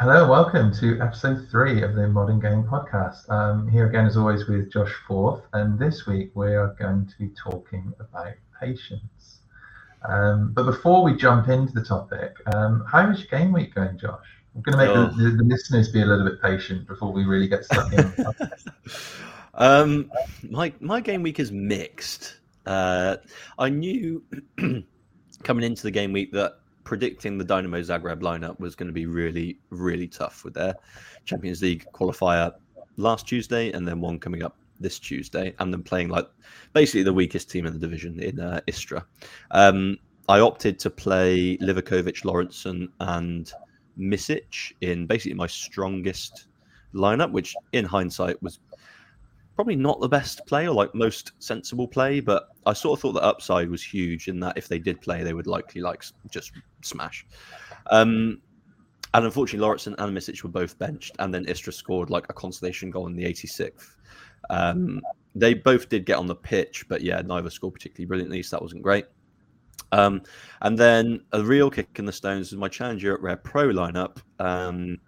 Hello, welcome to episode three of the Modern Game Podcast. Um, here again, as always, with Josh Forth, and this week we are going to be talking about patience. Um, but before we jump into the topic, um, how is your game week going, Josh? I'm going to make oh. the, the, listeners be a little bit patient before we really get stuck in. um, my my game week is mixed. Uh, I knew coming into the game week that predicting the Dynamo Zagreb lineup was going to be really, really tough with their Champions League qualifier last Tuesday and then one coming up this Tuesday, and then playing like basically the weakest team in the division in uh, Istra. Um, I opted to play Livakovic, Lauritsen, and Misic in basically my strongest lineup, which in hindsight was probably not the best play or like most sensible play, but I sort of thought the upside was huge in that if they did play, they would likely like just smash. Um, and unfortunately, Lauritsen and Misic were both benched, and then Istra scored like a consolation goal in the 86th. Um, they both did get on the pitch, but yeah, neither scored particularly brilliantly, so that wasn't great. Um, and then a real kick in the stones is my Challenger at Rare Pro lineup. Um,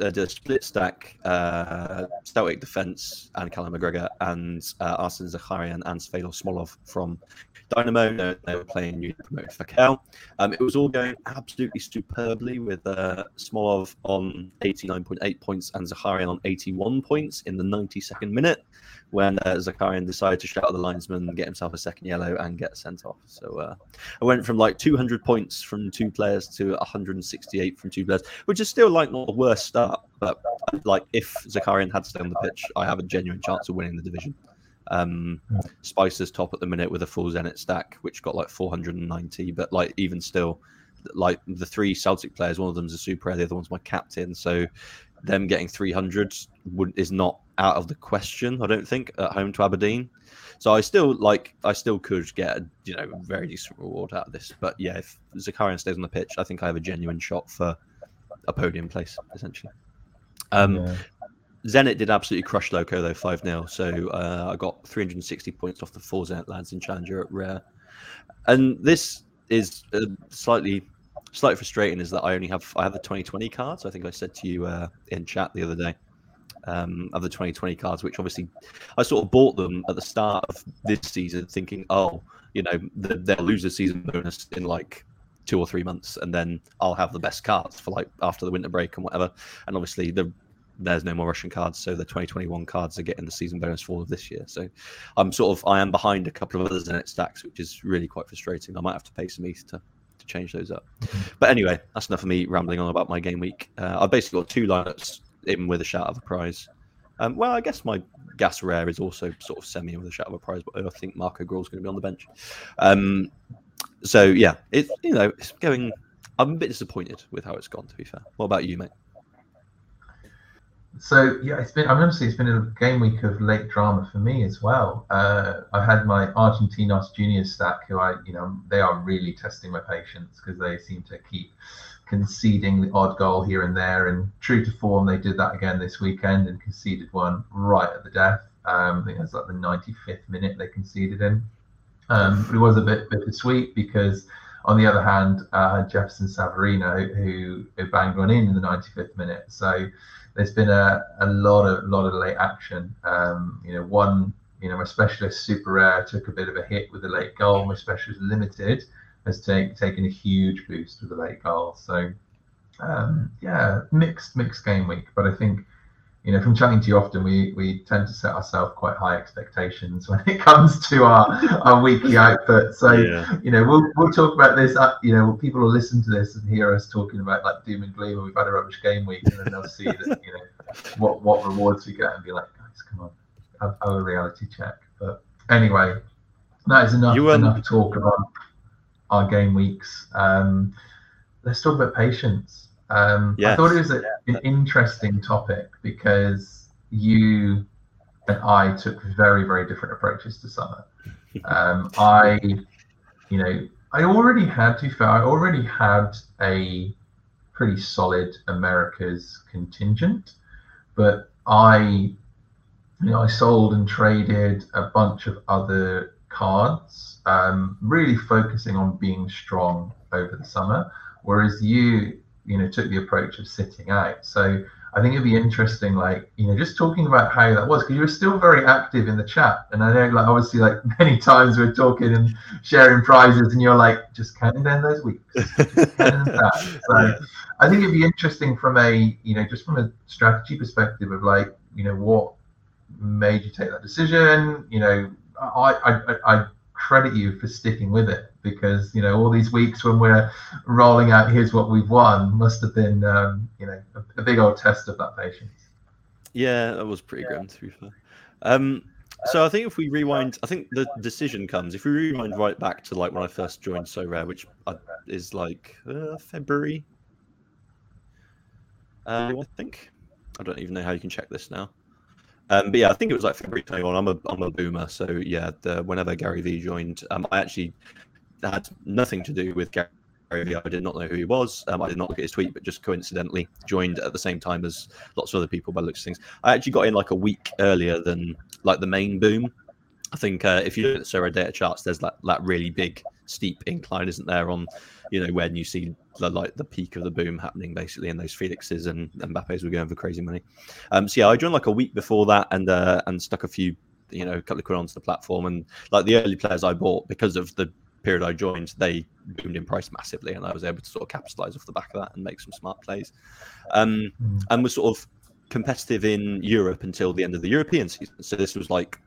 uh, a split stack uh, Celtic defense and Callum McGregor and uh, Arsen Zakharyan and Fedor Smolov from Dynamo. They, were playing newly promoted Fakel. Um, it was all going absolutely superbly with uh, Smolov on 89.8 points and Zakharyan on 81 points in the 92nd minute when uh, Zakharyan decided to shout at the linesman, get himself a second yellow, and get sent off. So uh, I went from like 200 points from two players to 168 from two players, which is still like not the worst start. But like if Zakharyan had stayed on the pitch, I have a genuine chance of winning the division. Um, Spicer's top at the minute with a full Zenit stack, which got like 490. But like even still, like the three Celtic players, one of them's a super the other one's my captain. So them getting 300 would, is not out of the question. I don't think at home to Aberdeen. So I still like I still could get a you know very decent reward out of this. But yeah, if Zakharyan stays on the pitch, I think I have a genuine shot for a podium place essentially. Um, yeah. Zenit did absolutely crush Loco though, five 0 So uh, I got 360 points off the four Zenit lads in Challenger at Rare, and this is uh, slightly slightly frustrating. Is that I only have I have the 2020 cards. I think I said to you uh, in chat the other day um, of the 2020 cards, which obviously I sort of bought them at the start of this season, thinking, oh, you know, they'll lose the season bonus in like two or three months, and then I'll have the best cards for like after the winter break and whatever. And obviously, the there's no more Russian cards, so the 2021 cards are getting the season bonus for of this year. So I'm sort of I am behind a couple of others in its stacks, which is really quite frustrating. I might have to pay some ETH to, to change those up. Mm-hmm. But anyway, that's enough of me rambling on about my game week. Uh, I've basically got two lineups, even with a shout of a prize. Um, well, I guess my gas rare is also sort of semi with a shout of a prize, but I think Marco Groll's going to be on the bench. Um, so yeah, it's you know it's going. I'm a bit disappointed with how it's gone. To be fair, what about you, mate? So yeah, it's been. I remember it's been a game week of late drama for me as well. Uh, I had my Argentinos junior stack, who I, you know, they are really testing my patience because they seem to keep conceding the odd goal here and there. And true to form, they did that again this weekend and conceded one right at the death. Um, I think it was like the 95th minute they conceded in. Um, but it was a bit bittersweet because, on the other hand, uh, Jefferson Savarino who, who banged one in in the 95th minute. So there's been a, a lot of lot of late action. Um, you know, one you know my specialist super rare took a bit of a hit with the late goal. My specialist limited has take, taken a huge boost with the late goal. So um, yeah, mixed mixed game week, but I think you know, from chatting to you often, we we tend to set ourselves quite high expectations when it comes to our our weekly output. So yeah. you know, we'll we'll talk about this. Uh, you know, people will listen to this and hear us talking about like doom and gloom, and we've had a rubbish game week, and then they'll see that you know what what rewards we get and be like, guys, come on, have, have a reality check. But anyway, that is enough enough talk about our game weeks. Um, let's talk about patience. Um, yes. I thought it was a, an interesting topic because you and I took very, very different approaches to summer. Um, I, you know, I already had to fair, I already had a pretty solid Americas contingent, but I, you know, I sold and traded a bunch of other cards, um, really focusing on being strong over the summer. Whereas you you know took the approach of sitting out. So I think it'd be interesting, like you know, just talking about how that was because you were still very active in the chat, and I know, like obviously, like many times we're talking and sharing prizes, and you're like just counting down those weeks. so I think it'd be interesting from a you know just from a strategy perspective of like you know what made you take that decision. You know, I I, I credit you for sticking with it because you know all these weeks when we're rolling out here's what we've won must have been um, you know a, a, big old test of that patience. Yeah that was pretty yeah. grim to be fair. Um, so i think if we rewind i think the decision comes. If we rewind right back to like when i first joined Sorare which is like uh, february? Uh, i think? I don't even know how you can check this now um, but yeah, I think it was like February 21. I'm a I'm a boomer, so yeah. The, whenever Gary Vee joined, um, I actually had nothing to do with Gary Vee. I did not know who he was. Um, I did not look at his tweet, but just coincidentally joined at the same time as lots of other people by looks of things. I actually got in like a week earlier than like the main boom. I think uh, if you look at Sorare data charts, there's that, that really big steep incline, isn't there, on you know when you see the like the peak of the boom happening basically, and those Felixes and, and Mbappe's were going for crazy money. Um, so yeah, I joined like a week before that, and uh, and stuck a few you know a couple of quid onto the platform, and like the early players I bought because of the period I joined, they boomed in price massively, and I was able to sort of capitalize off the back of that and make some smart plays. Um, mm. And was sort of competitive in Europe until the end of the European season. So this was like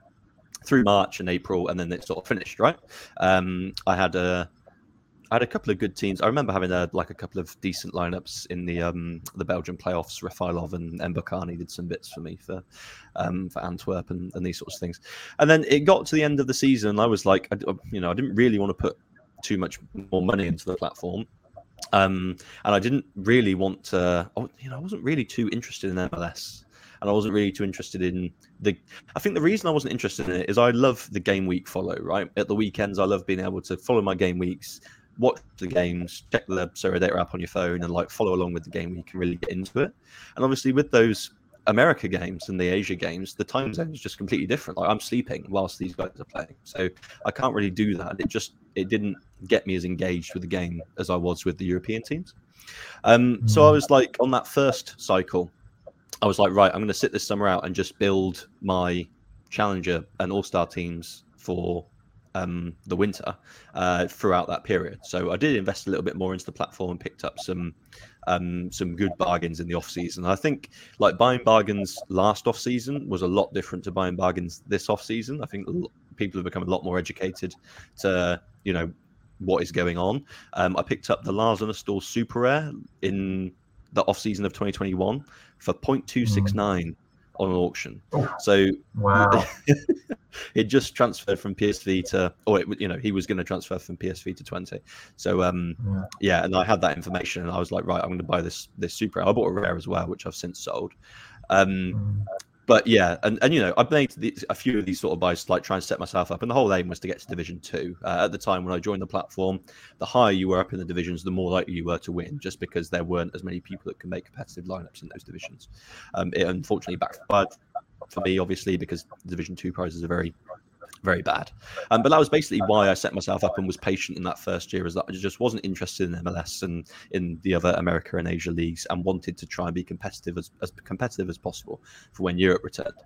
through March and April, and then it sort of finished. Right? Um, I had a I had a couple of good teams. I remember having a like a couple of decent lineups in the um, the Belgian playoffs. Refaelov and Mbokani did some bits for me for um, for Antwerp and, and, these sorts of things. And then it got to the end of the season, and I was like, I, you know, I didn't really want to put too much more money into the platform. Um, and I didn't really want to, you know, I wasn't really too interested in MLS and I wasn't really too interested in the. I think the reason I wasn't interested in it is I love the game week follow. Right at the weekends, I love being able to follow my game weeks, watch the games, check the Sorare data app on your phone, and like follow along with the game. You can really get into it. And obviously, with those America games and the Asia games, the time zone is just completely different. Like I'm sleeping whilst these guys are playing, so I can't really do that. It just it didn't get me as engaged with the game as I was with the European teams. Um, so I hmm. was like on that first cycle, I was like, right, I'm going to sit this summer out and just build my challenger and all star teams for um, the winter uh, throughout that period. So I did invest a little bit more into the platform and picked up some um, some good bargains in the off season. I think like buying bargains last off season was a lot different to buying bargains this off season. I think people have become a lot more educated to you know what is going on. Um, I picked up the Lars Store Super Rare in the off season of 2021 for 0.269 mm. On an auction. Oh, so wow, it just transferred from PSV to, or it, you know, he was going to transfer from PSV to Twente. So um, yeah. yeah. and I had that information, and I was like, right, I'm going to buy this this super. I bought a rare as well, which I've since sold. Um, mm but yeah, and, and you know, I've made a few of these sort of buys to like try and set myself up, and the whole aim was to get to Division Two. Uh, at the time when I joined the platform, the higher you were up in the divisions, the more likely you were to win, just because there weren't as many people that can make competitive lineups in those divisions. Um, it unfortunately backfired for me, obviously, because Division Two prizes are very very bad. Um, but that was basically why I set myself up and was patient in that first year, is that I just wasn't interested in MLS and in the other America and Asia leagues, and wanted to try and be competitive as, as competitive as possible for when Europe returned.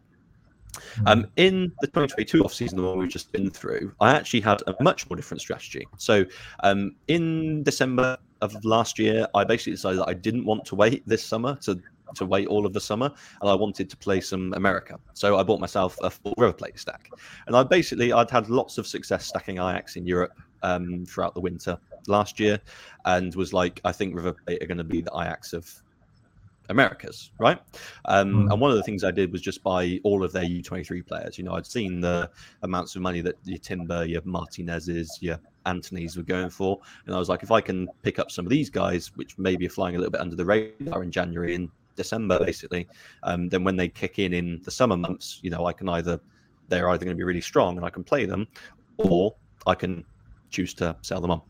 Um, in the 2022 off season, the one we've just been through, I actually had a much more different strategy. So, um, in December of last year, I basically decided that I didn't want to wait this summer to to wait all of the summer, and I wanted to play some America. So I bought myself a full River Plate stack, and I basically I'd had lots of success stacking Ajax in Europe um, throughout the winter last year, and was like, I think River Plate are going to be the Ajax of Americas, right? Um, mm. And one of the things I did was just buy all of their U23 players. You know, I'd seen the amounts of money that your Timber, your Martinez's, your Antony's were going for, and I was like, if I can pick up some of these guys, which maybe are flying a little bit under the radar in January and December, basically. Um, then when they kick in in the summer months, you know, I can either they're either going to be really strong and I can play them, or I can choose to sell them on.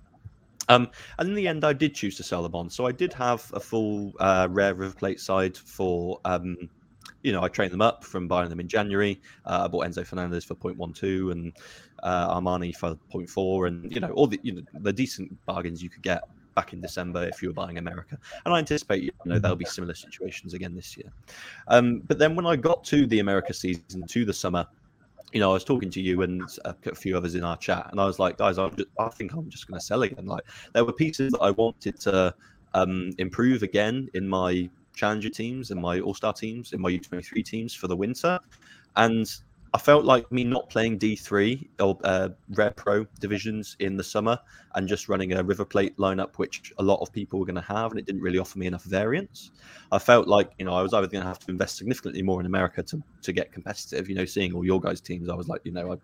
Um, and in the end, I did choose to sell them on. So I did have a full uh, rare River Plate side for, um, you know, I trained them up from buying them in January. Uh, I bought Enzo Fernandez for 0.12 and uh, Armani for 0.4, and you know all the you know the decent bargains you could get back in December if you were buying America. And I anticipate you know there'll be similar situations again this year. Um, but then when I got to the America season, to the summer, you know, I was talking to you and a few others in our chat, and I was like, guys, just, i think I'm just going to sell again. Like, there were pieces that I wanted to um, improve again in my challenger teams and my all star teams, in my U23 teams for the winter. And I felt like me not playing D3 or uh, Rare Pro divisions in the summer and just running a River Plate lineup, which a lot of people were going to have, and it didn't really offer me enough variance. I felt like you know I was either going to have to invest significantly more in America to to get competitive. You know, seeing all your guys' teams, I was like, you know, I,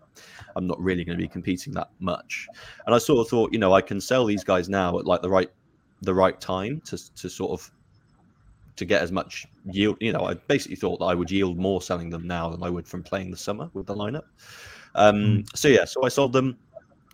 I'm not really going to be competing that much. And I sort of thought, you know, I can sell these guys now at like the right the right time to to sort of to get as much yield. You know, I basically thought that I would yield more selling them now than I would from playing the summer with the lineup. Um, hmm. so yeah, so I sold them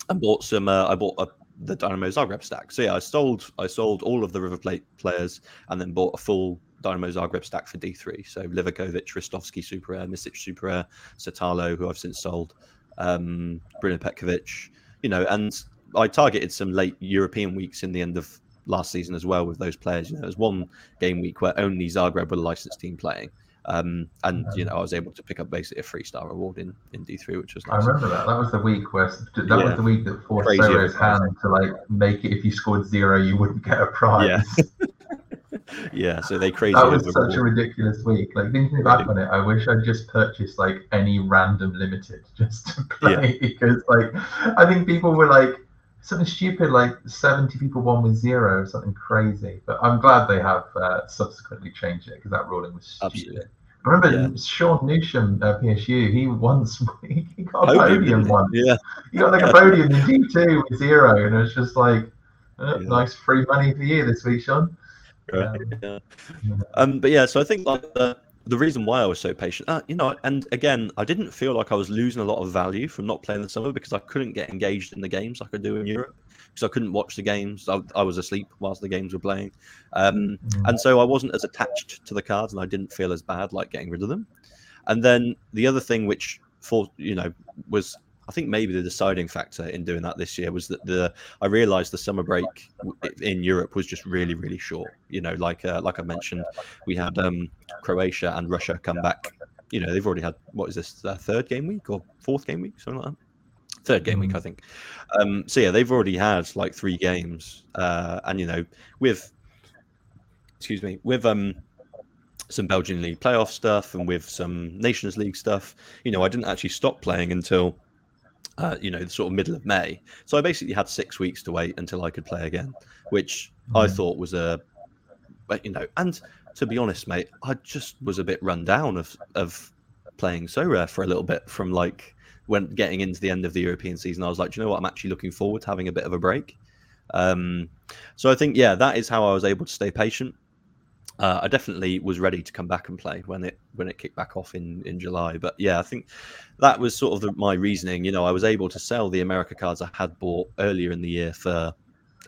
and bought some. Uh, I bought a, the Dynamo Zagreb stack. So yeah, I sold I sold all of the River Plate players and then bought a full Dynamo Zagreb stack for D3. So Livakovic, Ristovski super rare, Misic super rare, Sutalo, who I've since sold, um, Bruno Petkovic, you know, and I targeted some late European weeks in the end of last season as well with those players. You know, there was one game week where only Zagreb were the licensed team playing. Um, and you know, I was able to pick up basically a three star reward in, in D three, which was nice. I remember that. That was the week where that yeah. was the week that forced Sorare's hand to like make it. If you scored zero, you wouldn't get a prize. Yeah. yeah. So they crazy. That was such a ridiculous week. Like thinking back on it, I wish I'd just purchased like any random limited just to play yeah. because like I think people were like something stupid like 70 people won with zero, something crazy. But I'm glad they have uh, subsequently changed it because that ruling was stupid. Absolutely. I remember yeah. Sean Newsham, uh, PSU, he once he got a podium, podium once. Yeah. He got like a podium in D2 with zero, and it was just like, uh, yeah. nice free money for you this week, Sean. Right. Um, yeah. Um, but yeah, so I think like the the reason why I was so patient, uh, you know, and again, I didn't feel like I was losing a lot of value from not playing the summer because I couldn't get engaged in the games like I do in Europe because I couldn't watch the games. I, I was asleep whilst the games were playing, um, mm. and so I wasn't as attached to the cards, and I didn't feel as bad like getting rid of them. And then the other thing, which for you know was I think maybe the deciding factor in doing that this year was that the I realised the summer break in Europe was just really really short. You know, like uh, like I mentioned, we had um, Croatia and Russia come back. You know, they've already had what is this third game week or fourth game week, something like that. Third game week, mm. I think. Um, so yeah, they've already had like three games, uh, and you know, with excuse me, with um some Belgian League playoff stuff and with some Nations League stuff. You know, I didn't actually stop playing until uh, you know, the sort of middle of May. So I basically had six weeks to wait until I could play again, which mm. I thought was a, you know, and to be honest, mate, I just was a bit run down of of playing Sorare for a little bit from like when getting into the end of the European season. I was like, you know what, I'm actually looking forward to having a bit of a break. Um, so I think, yeah, that is how I was able to stay patient uh, I definitely was ready to come back and play when it when it kicked back off in in July. But yeah, I think that was sort of the, my reasoning. You know, I was able to sell the America cards I had bought earlier in the year for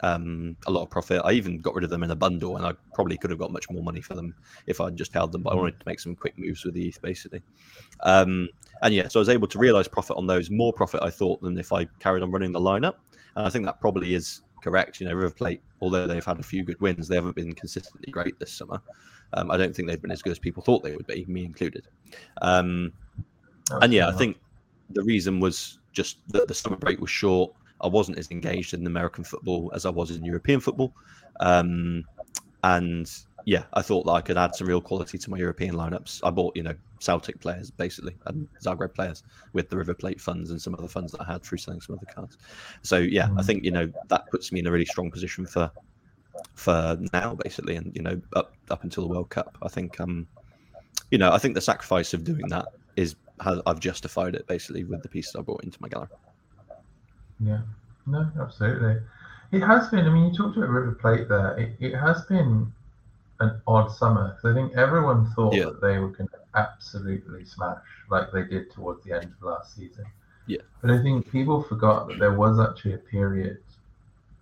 um, a lot of profit. I even got rid of them in a bundle, and I probably could have got much more money for them if I'd just held them. But I wanted to make some quick moves with the ETH, basically. Um, and yeah, so I was able to realize profit on those, more profit I thought than if I carried on running the lineup. And I think that probably is correct. You know, River Plate, although they've had a few good wins, they haven't been consistently great this summer. Um, I don't think they've been as good as people thought they would be, me included. Um, and yeah, I think the reason was just that the summer break was short. I wasn't as engaged in American football as I was in European football. Um, and yeah, I thought that I could add some real quality to my European lineups. I bought, you know, Celtic players basically and Zagreb players with the River Plate funds and some other funds that I had through selling some other cards. So yeah, mm. I think you know that puts me in a really strong position for for now basically, and you know up up until the World Cup. I think um, you know, I think the sacrifice of doing that is how I've justified it basically with the pieces I brought into my gallery. Yeah, no, absolutely. It has been. I mean, you talked about River Plate there. It, it has been an odd summer because I think everyone thought yeah. that they were going to absolutely smash like they did towards the end of last season. Yeah. But I think people forgot that there was actually a period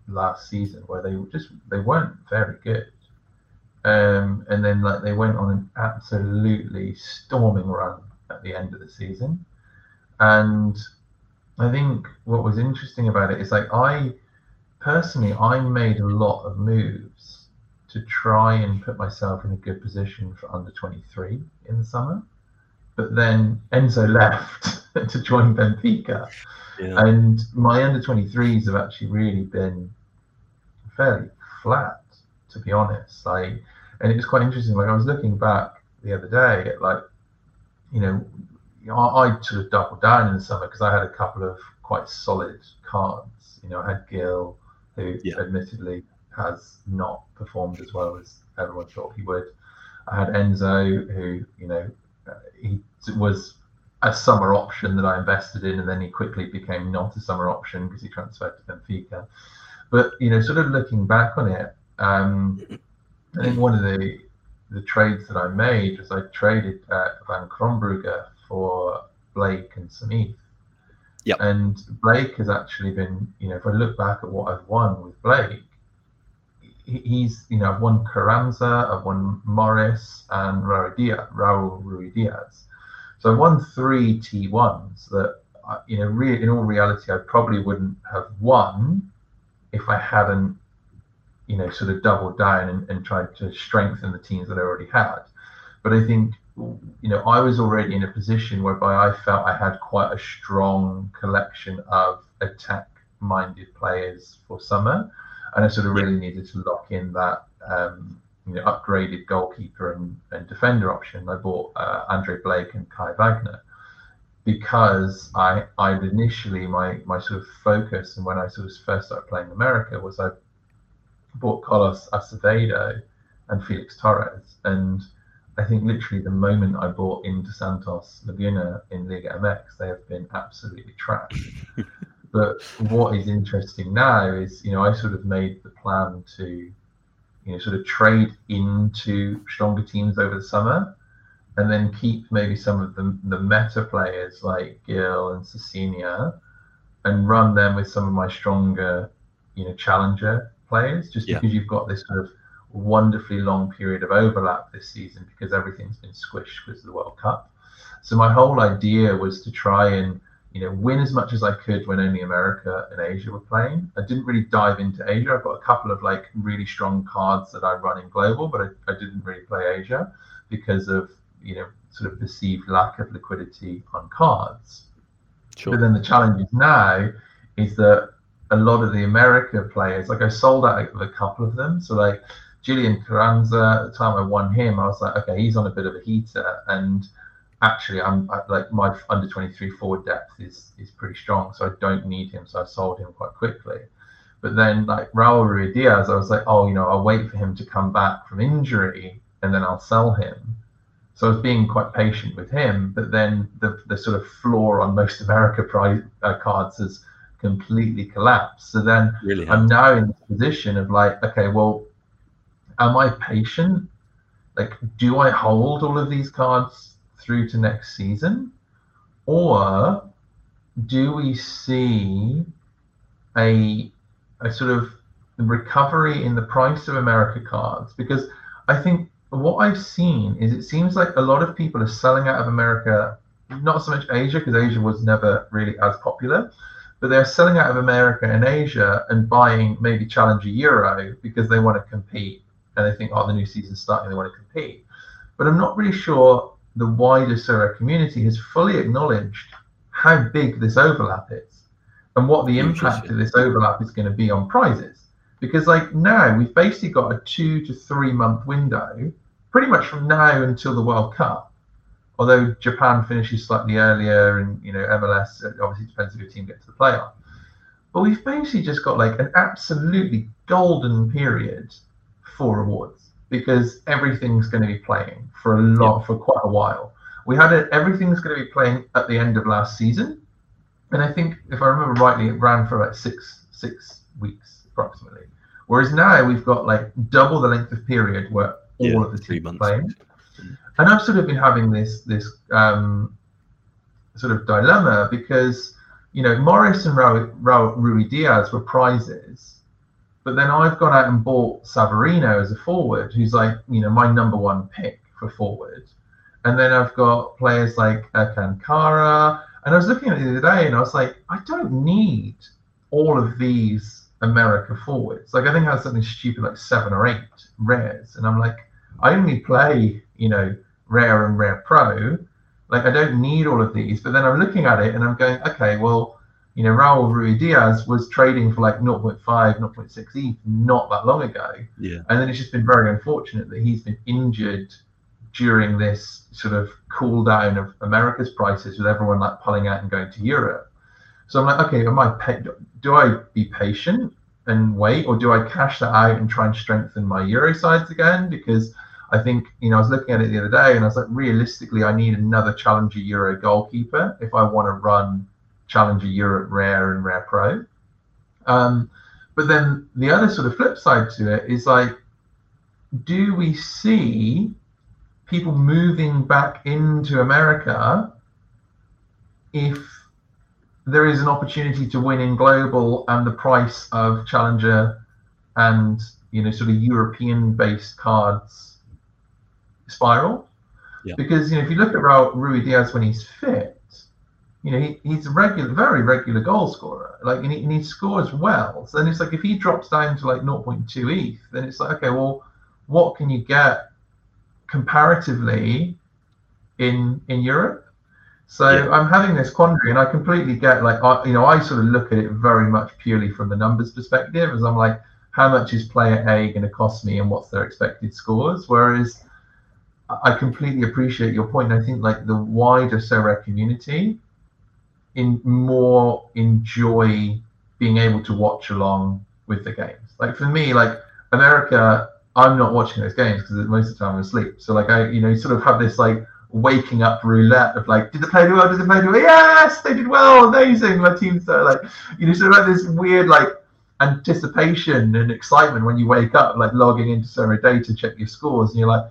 last season where they just they weren't very good. Um, and then like they went on an absolutely storming run at the end of the season. And I think what was interesting about it is like I personally, I made a lot of moves to try and put myself in a good position for under 23 in the summer. But then Enzo left to join Benfica. Yeah. And my under 23s have actually really been fairly flat, to be honest. Like, and it was quite interesting. Like, I was looking back the other day at, like, you know, I, I sort of doubled down in the summer because I had a couple of quite solid cards. You know, I had Gil, who yeah. admittedly has not performed as well as everyone thought he would. I had Enzo, who you know he was a summer option that I invested in, and then he quickly became not a summer option because he transferred to Benfica. But you know, sort of looking back on it, um, I think one of the the trades that I made was I traded uh, Van Crombrugge for Blake and Samith. Yep. And Blake has actually been, you know, if I look back at what I've won with Blake, he's, you know, I've won Carranza, uh, I've won Morris and Raul Diaz, Raul Ruidíaz. So I won three T1s that, uh, you know, re- in all reality, I probably wouldn't have won if I hadn't, you know, sort of doubled down and, and tried to strengthen the teams that I already had. But I think you know, I was already in a position whereby I felt I had quite a strong collection of attack-minded players for summer, and I sort of really needed to lock in that um, you know upgraded goalkeeper and, and defender option. I bought uh, Andre Blake and Kai Wagner because I I initially my my sort of focus and when I sort of first started playing America was I bought Carlos Acevedo and Felix Torres and I think literally the moment I bought into Santos Laguna in Liga MX, they have been absolutely trash. but what is interesting now is, you know, I sort of made the plan to, you know, sort of trade into stronger teams over the summer and then keep maybe some of the, the meta players like Gil and Cecilia and run them with some of my stronger, you know, challenger players just yeah. because you've got this sort of wonderfully long period of overlap this season because everything's been squished because of the World Cup. So my whole idea was to try and you know win as much as I could when only America and Asia were playing. I didn't really dive into Asia. I've got a couple of like really strong cards that I run in global, but I, I didn't really play Asia because of you know sort of perceived lack of liquidity on cards. Sure. But then the challenge is now is that a lot of the America players, like I sold out of a couple of them. So like Julian Carranza, at the time I won him, I was like, okay, he's on a bit of a heater, and actually, I'm I, like my under 23 forward depth is is pretty strong, so I don't need him, so I sold him quite quickly. But then, like Raul Ruidíaz, I was like, oh, you know, I'll wait for him to come back from injury, and then I'll sell him. So I was being quite patient with him, but then the the sort of floor on most America price, uh, cards has completely collapsed. So then really I'm now in the position of like, okay, well, am I patient? Like, do I hold all of these cards through to next season? Or do we see a, a sort of recovery in the price of America cards? Because I think what I've seen is it seems like a lot of people are selling out of America, not so much Asia, because Asia was never really as popular, but they're selling out of America and Asia and buying maybe Challenger Euro because they want to compete and they think, oh, the new season's starting, they want to compete. But I'm not really sure the wider Sorare community has fully acknowledged how big this overlap is and what the impact of this overlap is going to be on prizes. Because like now we've basically got a two to three month window, pretty much from now until the World Cup. Although Japan finishes slightly earlier, and you know MLS obviously depends if your team gets to the playoff. But we've basically just got like an absolutely golden period for awards because everything's going to be playing for a lot yeah. for quite a while. We had it, everything's going to be playing at the end of last season, and I think if I remember rightly, it ran for like six six weeks approximately. Whereas now we've got like double the length of period where all yeah, of the teams are playing. And I've sort of been having this this um, sort of dilemma because you know Morris and Ruidíaz were prizes but then I've gone out and bought Savarino as a forward, who's like, you know, my number one pick for forward. And then I've got players like Ercan Kara. And I was looking at it the other day and I was like, I don't need all of these America forwards. Like I think I had something stupid like seven or eight rares, and I'm like, I only play, you know, rare and rare pro. Like I don't need all of these. But then I'm looking at it and I'm going, okay, well, you know, Raul Ruidíaz was trading for like 0.5, 0.6 ETH not that long ago. Yeah. And then it's just been very unfortunate that he's been injured during this sort of cool down of America's prices with everyone like pulling out and going to Europe. So I'm like, okay, am I pay- do I be patient and wait, or do I cash that out and try and strengthen my Euro sides again? Because I think you know I was looking at it the other day and I was like, realistically, I need another Challenger Euro goalkeeper if I want to run Challenger Europe Rare and Rare Pro. Um, but then the other sort of flip side to it is like, do we see people moving back into America if there is an opportunity to win in global and the price of challenger and you know sort of European based cards spiral? Yeah. Because you know if you look at Raul Ruidíaz when he's fit, you know he, he's a regular, very regular goal scorer. Like and he, and he scores well. So then it's like if he drops down to like 0.2 ETH, then it's like okay, well, what can you get comparatively in in Europe? So Yeah. I'm having this quandary, and I completely get like I, you know I sort of look at it very much purely from the numbers perspective, as I'm like, how much is player A going to cost me, and what's their expected scores? Whereas I completely appreciate your point. I think like the wider Sorare community in more enjoy being able to watch along with the games. Like for me, like America, I'm not watching those games because most of the time I'm asleep. So like I, you know, sort of have this like waking up roulette of like, did they play do well? Did they play do well? Yes, they did well. Amazing. My team's so like, you know, sort of like this weird like anticipation and excitement when you wake up, like logging into Sorare Data, check your scores, and you're like,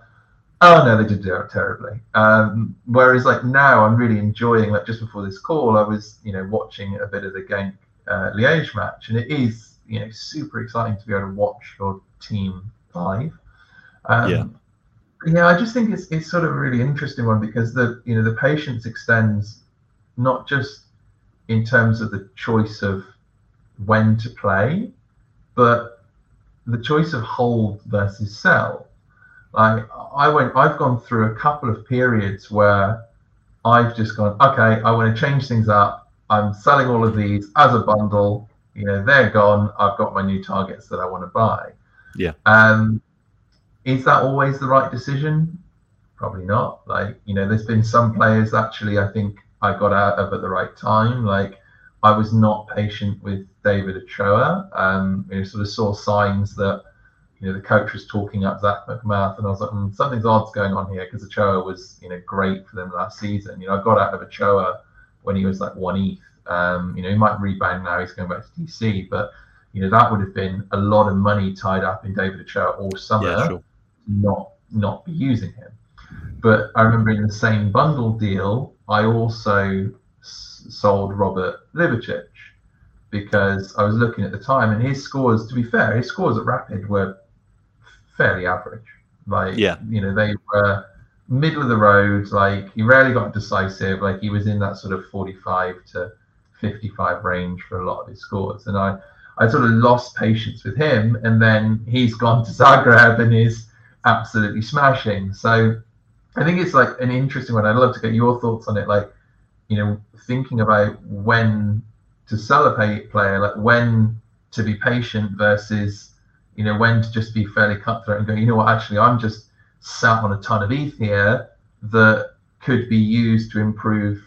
oh no, they did do it terribly. Um, whereas like now, I'm really enjoying. Like just before this call, I was you know watching a bit of the Genk uh, Liège match, and it is you know super exciting to be able to watch your team live. Um, Yeah. Yeah, I just think it's it's sort of a really interesting one because the you know the patience extends not just in terms of the choice of when to play, but the choice of hold versus sell. Like I went, I've gone through a couple of periods where I've just gone, okay, I want to change things up. I'm selling all of these as a bundle. You know, they're gone. I've got my new targets that I want to buy. Yeah. Um, is that always the right decision? Probably not. Like, you know, there's been some players actually I think I got out of at the right time. Like, I was not patient with David Ochoa. Um, you know, sort of saw signs that, you know, the coach was talking up Zac MacMath, and I was like, mm, something's odd's going on here because Ochoa was, you know, great for them last season. You know, I got out of Ochoa when he was like one ETH. Um, you know, he might rebound now. He's going back to DC, but you know that would have been a lot of money tied up in David Ochoa all summer Yeah, sure. not not be using him. But I remember in the same bundle deal, I also s- sold Robert Ljubicic because I was looking at the time and his scores. To be fair, his scores at Rapid were fairly average. Like Yeah. you know they were middle of the road. Like he rarely got decisive. Like he was in that sort of forty-five to fifty-five range for a lot of his scores, and I. I sort of lost patience with him, and then he's gone to Zagreb and is absolutely smashing. So I think it's like an interesting one. I'd love to get your thoughts on it. Like, you know, thinking about when to sell a player, like when to be patient versus, you know, when to just be fairly cutthroat and go, you know what, actually, I'm just sat on a ton of ETH here that could be used to improve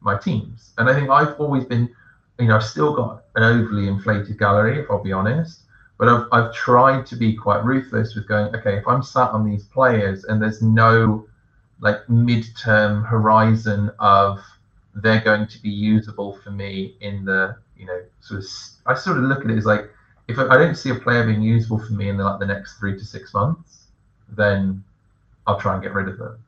my teams. And I think I've always been, you know, I've still got an overly inflated gallery, if I'll be honest. But I've, I've tried to be quite ruthless with going, okay, if I'm sat on these players and there's no like midterm horizon of they're going to be usable for me in the, you know, sort of, I sort of look at it as like, if I don't see a player being usable for me in the, like the next three to six months, then I'll try and get rid of them.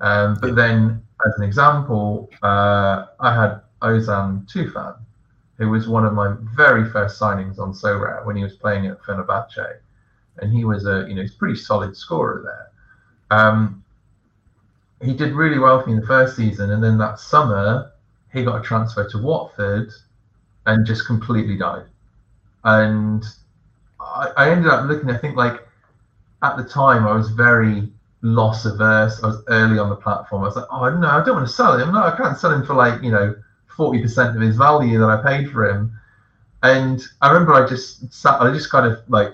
Um, but then, as an example, uh, I had Ozan Tufan, who was one of my very first signings on Sorare when he was playing at Fenerbahce, and he was a you know he's a pretty solid scorer there. Um, he did really well for me in the first season, and then that summer he got a transfer to Watford, and just completely died. And I, I ended up looking. I think like at the time I was very loss averse. I was early on the platform. I was like, oh no, I don't want to sell him. No, I can't sell him for like you know forty percent of his value that I paid for him. And I remember I just sat. I just kind of like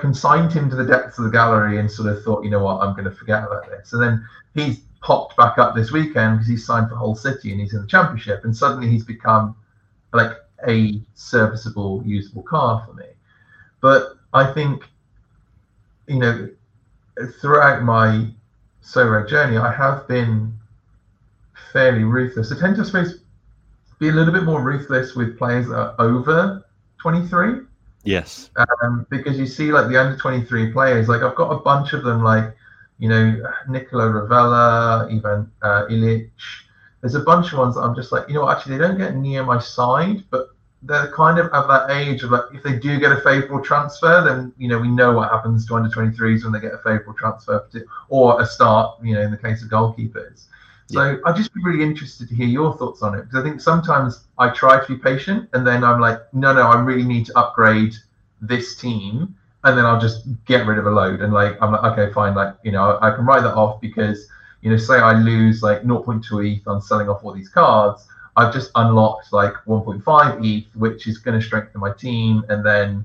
consigned him to the depths of the gallery and sort of thought, you know what, I'm going to forget about this. And then he's popped back up this weekend because he's signed for Hull City and he's in the Championship, and suddenly he's become like a serviceable, usable car for me. But I think, you know, throughout my Sorare journey, I have been fairly ruthless. I tend to, I suppose, be a little bit more ruthless with players that are over 23 Yes. Um, because you see, like the under 23 players, like I've got a bunch of them, like, you know, Nicola Rovella, even uh, Ilic. There's a bunch of ones that I'm just like, you know, actually, they don't get near my side, but they're kind of at that age of like, if they do get a favourable transfer, then, you know, we know what happens to under 23s when they get a favourable transfer or a start, you know, in the case of goalkeepers. So yeah. I'd just be really interested to hear your thoughts on it because I think sometimes I try to be patient and then I'm like, no, no, I really need to upgrade this team, and then I'll just get rid of a load and like I'm like, okay, fine, like you know, I can write that off because you know, say I lose like 0.2 ETH on selling off all these cards, I've just unlocked like 1.5 ETH, which is going to strengthen my team, and then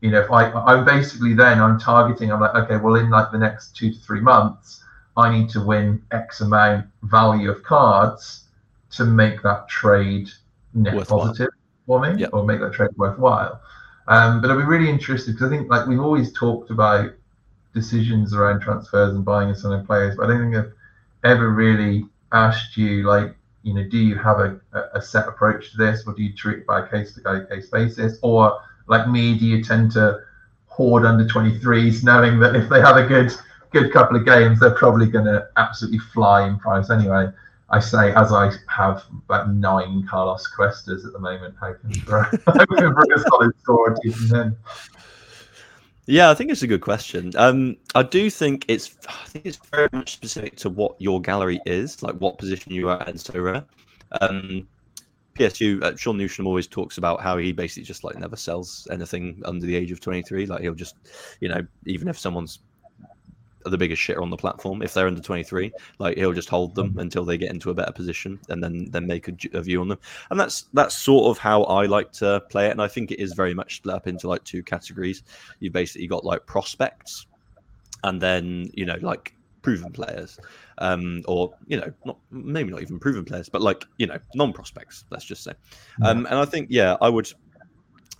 you know, if I I'm basically then I'm targeting, I'm like, okay, well, in like the next two to three months I need to win X amount value of cards to make that trade net worthwhile. positive for me yep. or make that trade worthwhile. Um, but I'd be really interested because I think like we've always talked about decisions around transfers and buying and selling players, but I don't think ever really asked you like, you know, do you have a, a set approach to this or do you treat it by a case to case basis? Or like me, do you tend to hoard under 23s knowing that if they have a good good couple of games, they're probably going to absolutely fly in price anyway. I say as I have about nine Carlos Cuestas at the moment, hoping for, hoping for a solid score. Yeah, I think it's a good question. Um, I do think it's I think it's very much specific to what your gallery is, like what position you are at in Sorare. Um, PSU, uh, Sean Newsham always talks about how he basically just like never sells anything under the age of 23. Like he'll just, you know, even if someone's the biggest shitter on the platform. If they're under 23 like he'll just hold them mm-hmm. until they get into a better position and then then make a, a, view on them. And that's that's sort of how i like to play it. And i think it is very much split up into like two categories. You've basically got like prospects and then you know like proven players um or you know not maybe not even proven players but like you know non-prospects let's just say. Um and i think yeah i would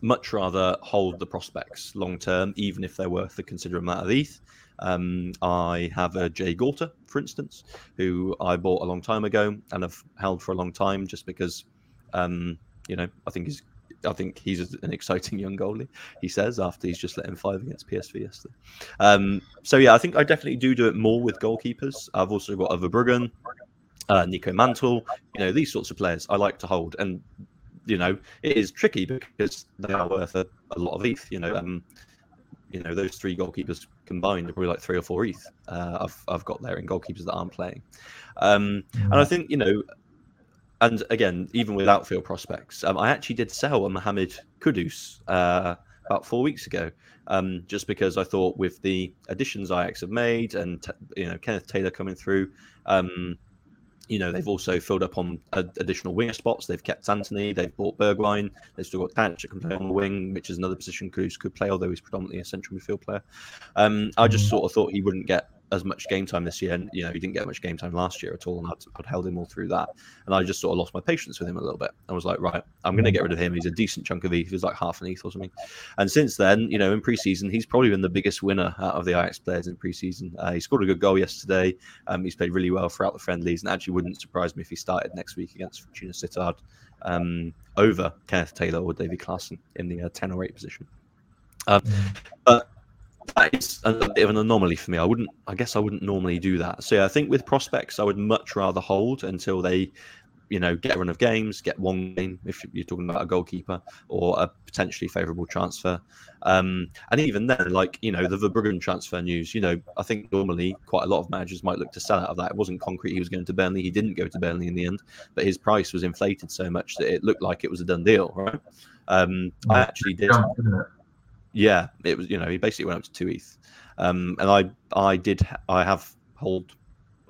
much rather hold the prospects long term, even if they're worth a considerable amount of ETH, um, I have a Jay Gorter, for instance, who I bought a long time ago and have held for a long time just because, um, you know, I think he's I think he's an exciting young goalie. He says after he's just let him five against PSV yesterday. Um, so yeah, I think I definitely do do it more with goalkeepers. I've also got Verbruggen, uh, Nico Mantl. You know these sorts of players I like to hold, and you know it is tricky because they are worth a, a lot of ETH. You know, um, you know those three goalkeepers combined are probably like three or four ETH. Uh, I've I've got there in goalkeepers that aren't playing, um, and I think you know, and again even with outfield prospects, um, I actually did sell a Mohamed Kudus uh, about four weeks ago, um, just because I thought with the additions Ajax have made and you know Kenneth Taylor coming through. Um, you know, they've also filled up on additional winger spots. They've kept Antony, They've bought Bergwijn. They've still got Tanch that can play on the wing, which is another position Cruz could play, although he's predominantly a central midfield player. Um, I just mm. sort of thought he wouldn't get as much game time this year. And, you know, he didn't get much game time last year at all. And I'd, I'd, held him all through that. And I just sort of lost my patience with him a little bit. I was like, right, I'm going to get rid of him. He's a decent chunk of ETH. He's like half an ETH or something. And since then, you know, in preseason, he's probably been the biggest winner out of the Ajax players in preseason. Uh, he scored a good goal yesterday. Um, he's played really well throughout the friendlies. And actually wouldn't surprise me if he started next week against Fortuna Sittard um, over Kenneth Taylor or Davy Klaassen in the uh, 10 or 8 position. Um, but that is a bit of an anomaly for me. I wouldn't, I guess, I wouldn't normally do that. So yeah, I think with prospects, I would much rather hold until they you know, get a run of games, get one game if you're talking about a goalkeeper or a potentially favourable transfer. Um, and even then, like, you know, the Verbruggen transfer news, you know, I think normally quite a lot of managers might look to sell out of that. It wasn't concrete he was going to Burnley. He didn't go to Burnley in the end, but his price was inflated so much that it looked like it was a done deal, right? Um, I actually did. Yeah, it was, you know, he basically went up to two ETH. Um, and I, I did, I have hold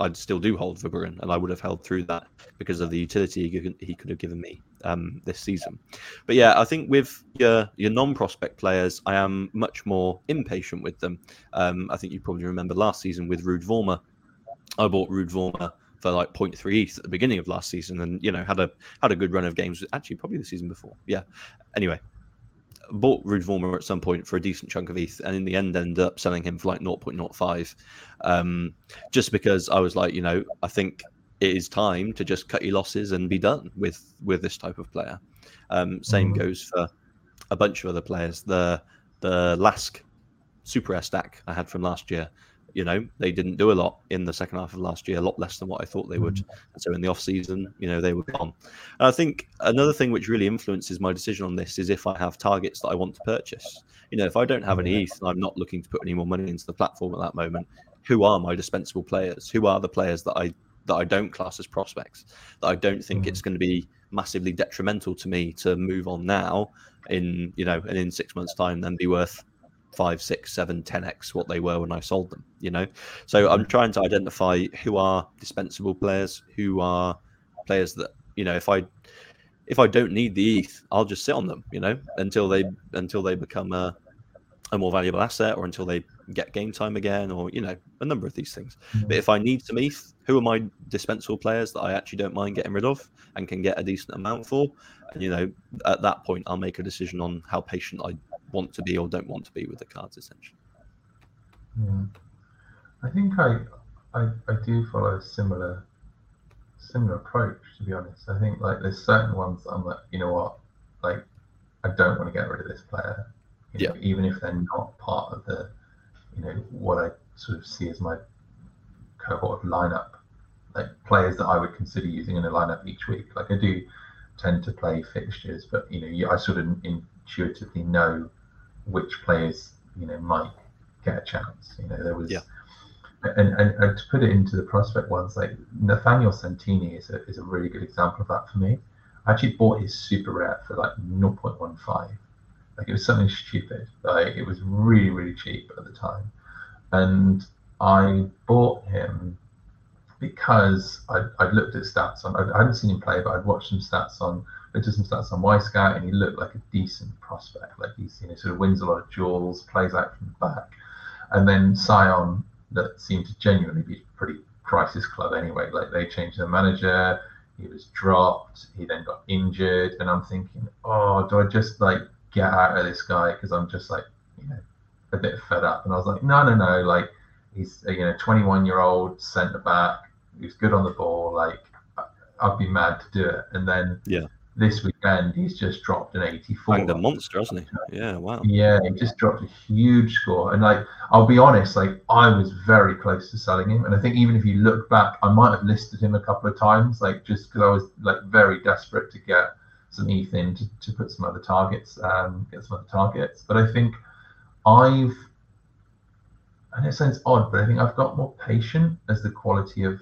I'd still do hold Verbruggen, and I would have held through that because of the utility he could have given me um, this season. But yeah, I think with your your non-prospect players, I am much more impatient with them. Um, I think you probably remember last season with Ruud Vormer. I bought Ruud Vormer for like 0.3 ETH at the beginning of last season, and you know had a had a good run of games. Actually, probably the season before. Yeah. Anyway, bought Ruud Vormer at some point for a decent chunk of ETH, and in the end ended up selling him for like 0.05, um, just because I was like, you know, I think it is time to just cut your losses and be done with with this type of player. Um, same mm-hmm. goes for a bunch of other players. The the Lask super rare stack I had from last year you know they didn't do a lot in the second half of last year a lot less than what i thought they would. Mm. and so in the off season you know they were gone. And i think another thing which really influences my decision on this is if i have targets that i want to purchase. You know if i don't have any eth and i'm not looking to put any more money into the platform at that moment who are my dispensable players? Who are the players that i that i don't class as prospects that i don't think mm. it's going to be massively detrimental to me to move on now in you know and in six months time then be worth five, six, seven, ten x what they were when I sold them. You know, so I'm mm-hmm. trying to identify who are dispensable players, who are players that you know if I if I don't need the ETH, I'll just sit on them. You know, until they until they become a a more valuable asset or until they get game time again or you know a number of these things but mm-hmm. if i need some eth who are my dispensable players that i actually don't mind getting rid of and can get a decent amount for and you know at that point i'll make a decision on how patient i want to be or don't want to be with the cards essentially yeah. i think I, I i do follow a similar similar approach to be honest i think like there's certain ones i'm like you know what like i don't want to get rid of this player yeah. Know, even if they're not part of the you know what i sort of see as my cohort of lineup like players that i would consider using in a lineup each week like i do tend to play fixtures but you know i sort of intuitively know which players you know might get a chance. You know, there was, yeah. and, and, and to put it into the prospect ones, like Nathaniel Saintini is a is a really good example of that for me. I actually bought his super rare for like 0.15. Like it was something stupid. Like it was really really cheap at the time, and I bought him because I I'd looked at stats on. I, I hadn't seen him play, but I'd watched some stats on looked at some stats on Wyscout and he looked like a decent prospect. Like he's you know sort of wins a lot of duels, plays out from the back, and then Sion that seemed to genuinely be pretty crisis club anyway. Like they changed their manager, he was dropped, he then got injured, and I'm thinking, oh, do I just like get out of this guy because I'm just like you know a bit fed up? And I was like, no, no, no, like he's you know 21 year old centre back, he's good on the ball, like. I'd be mad to do it. And then yeah this weekend he's just dropped an 84. Banged a monster, hasn't he? Yeah, wow. Yeah, he just dropped a huge score. And like, I'll be honest, like I was very close to selling him. And I think even if you look back, I might have listed him a couple of times, like just because I was like very desperate to get some ETH in to, to put some other targets, um, get some other targets. But I think I've and it sounds odd, but I think I've got more patient as the quality of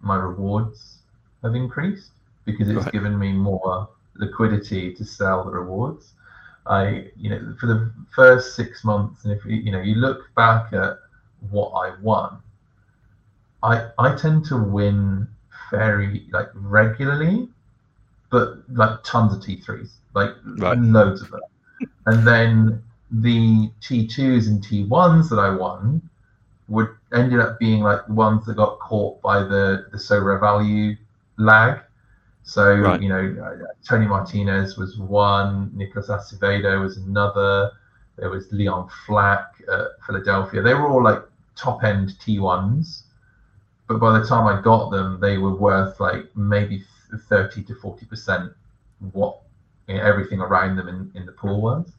my rewards have increased because it's right. given me more liquidity to sell the rewards. I, you know, for the first six months, and if you know, you look back at what I won, I I tend to win very like regularly, but like tons of T3s, like right. loads of them. and then the T2s and T1s that I won would ended up being like the ones that got caught by the the Sorare value lag. So right. you know, uh, Tony Martinez was one, Nicolas Acevedo was another. There was Leon Flach at Philadelphia. They were all like top end T1s, but by the time I got them, they were worth like maybe 30 to 40 percent what you know, everything around them in, in the pool was.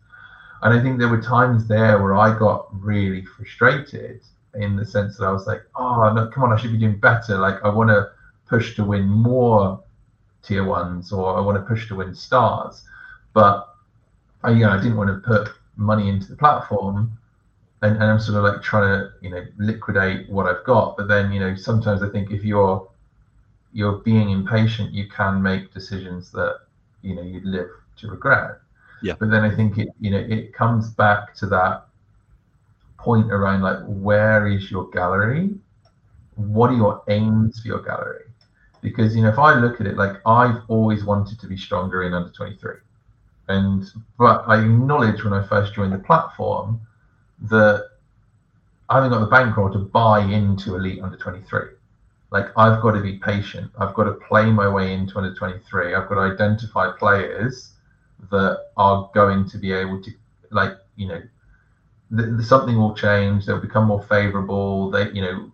And I think there were times there where I got really frustrated in the sense that I was like, oh no, come on, I should be doing better. Like I want to push to win more tier ones or I want to push to win stars. But I, you know, I didn't want to put money into the platform and, and I'm sort of like trying to, you know, liquidate what I've got. But then, you know, sometimes I think if you're you're being impatient, you can make decisions that, you know, you'd live to regret. Yeah. But then I think it, you know, it comes back to that point around like where is your gallery? What are your aims for your gallery? Because you know, if I look at it, like I've always wanted to be stronger in under 23. And but I acknowledge when I first joined the platform that I haven't got the bankroll to buy into elite under 23. Like I've got to be patient. I've got to play my way into under 23. I've got to identify players that are going to be able to like you know the, something will change they'll become more favorable they you know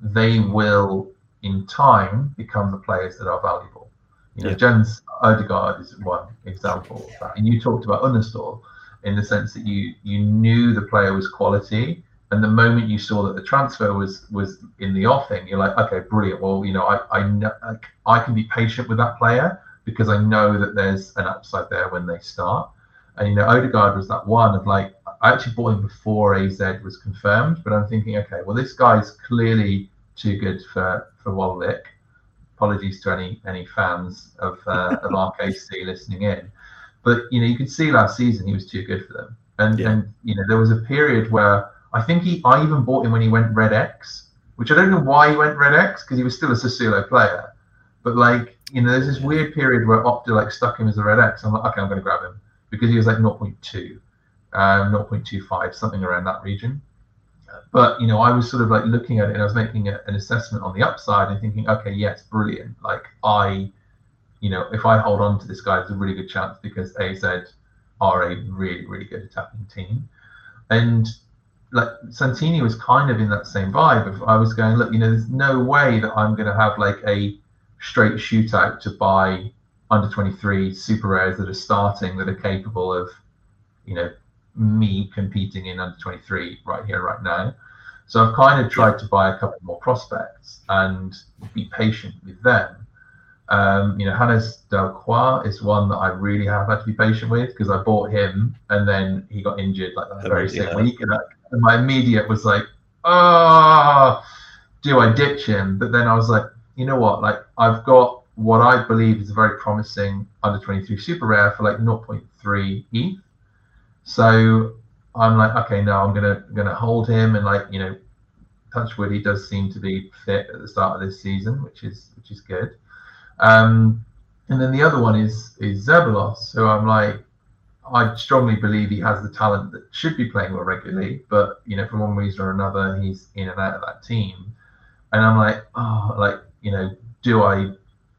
they will in time become the players that are valuable you know yeah. Jens Odgaard is one example of that and you talked about Unestål in the sense that you you knew the player was quality and the moment you saw that the transfer was was in the offing you're like okay brilliant well you know I I know I can be patient with that player because I know that there's an upside there when they start. And you know, Odgaard was that one of like I actually bought him before AZ was confirmed, but I'm thinking, okay, well this guy's clearly too good for for Waalwijk. Apologies to any any fans of uh, of RKC listening in, but you know you could see last season he was too good for them, and yeah. and you know there was a period where I think he I even bought him when he went Red X, which I don't know why he went Red X because he was still a Sassuolo player, but like you know, there's this weird period where Opta like stuck him as a red X. I'm like, okay, I'm going to grab him because he was like 0.2, um, 0.25, something around that region. But you know, I was sort of like looking at it and I was making a, an assessment on the upside and thinking, okay, yes, brilliant. Like I, you know, if I hold on to this guy, there's a really good chance because AZ are a really, really good attacking team. And like Saintini was kind of in that same vibe. if I was going, look, you know, there's no way that I'm going to have like a straight shootout to buy under 23 super rares that are starting that are capable of, you know, me competing in under 23 right here, right now. So I've kind of tried to buy a couple more prospects and be patient with them. Um, you know, Hannes Delcroix is one that I really have had to be patient with because I bought him and then he got injured like that very same week. And, and my immediate was like, oh, do I ditch him? But then I was like, you know what? Like I've got what I believe is a very promising under 23 super rare for like 0.3 ETH. So I'm like, okay, no, I'm gonna gonna hold him and like you know, Touchwood, he does seem to be fit at the start of this season, which is which is good. Um, and then the other one is is Zeballos, so I'm like, I strongly believe he has the talent that should be playing more regularly, but you know, for one reason or another, he's in and out of that team. And I'm like, oh, like you know, do I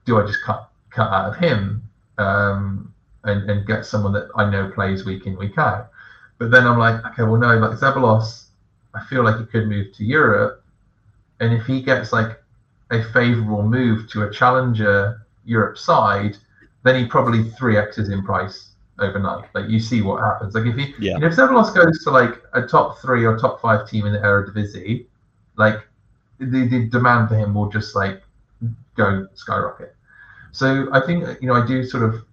do I just cut cut out of him um, and and get someone that I know plays week in week out? But then I'm like, okay, well no, like Zeballos, I feel like he could move to Europe, and if he gets like a favourable move to a challenger Europe side, then he probably three x's in price overnight. Like you see what happens. Like if he, yeah. you know, if Zeballos goes to like a top three or top five team in the Eredivisie, like the, the demand for him will just like go skyrocket. So I think you know I do sort of,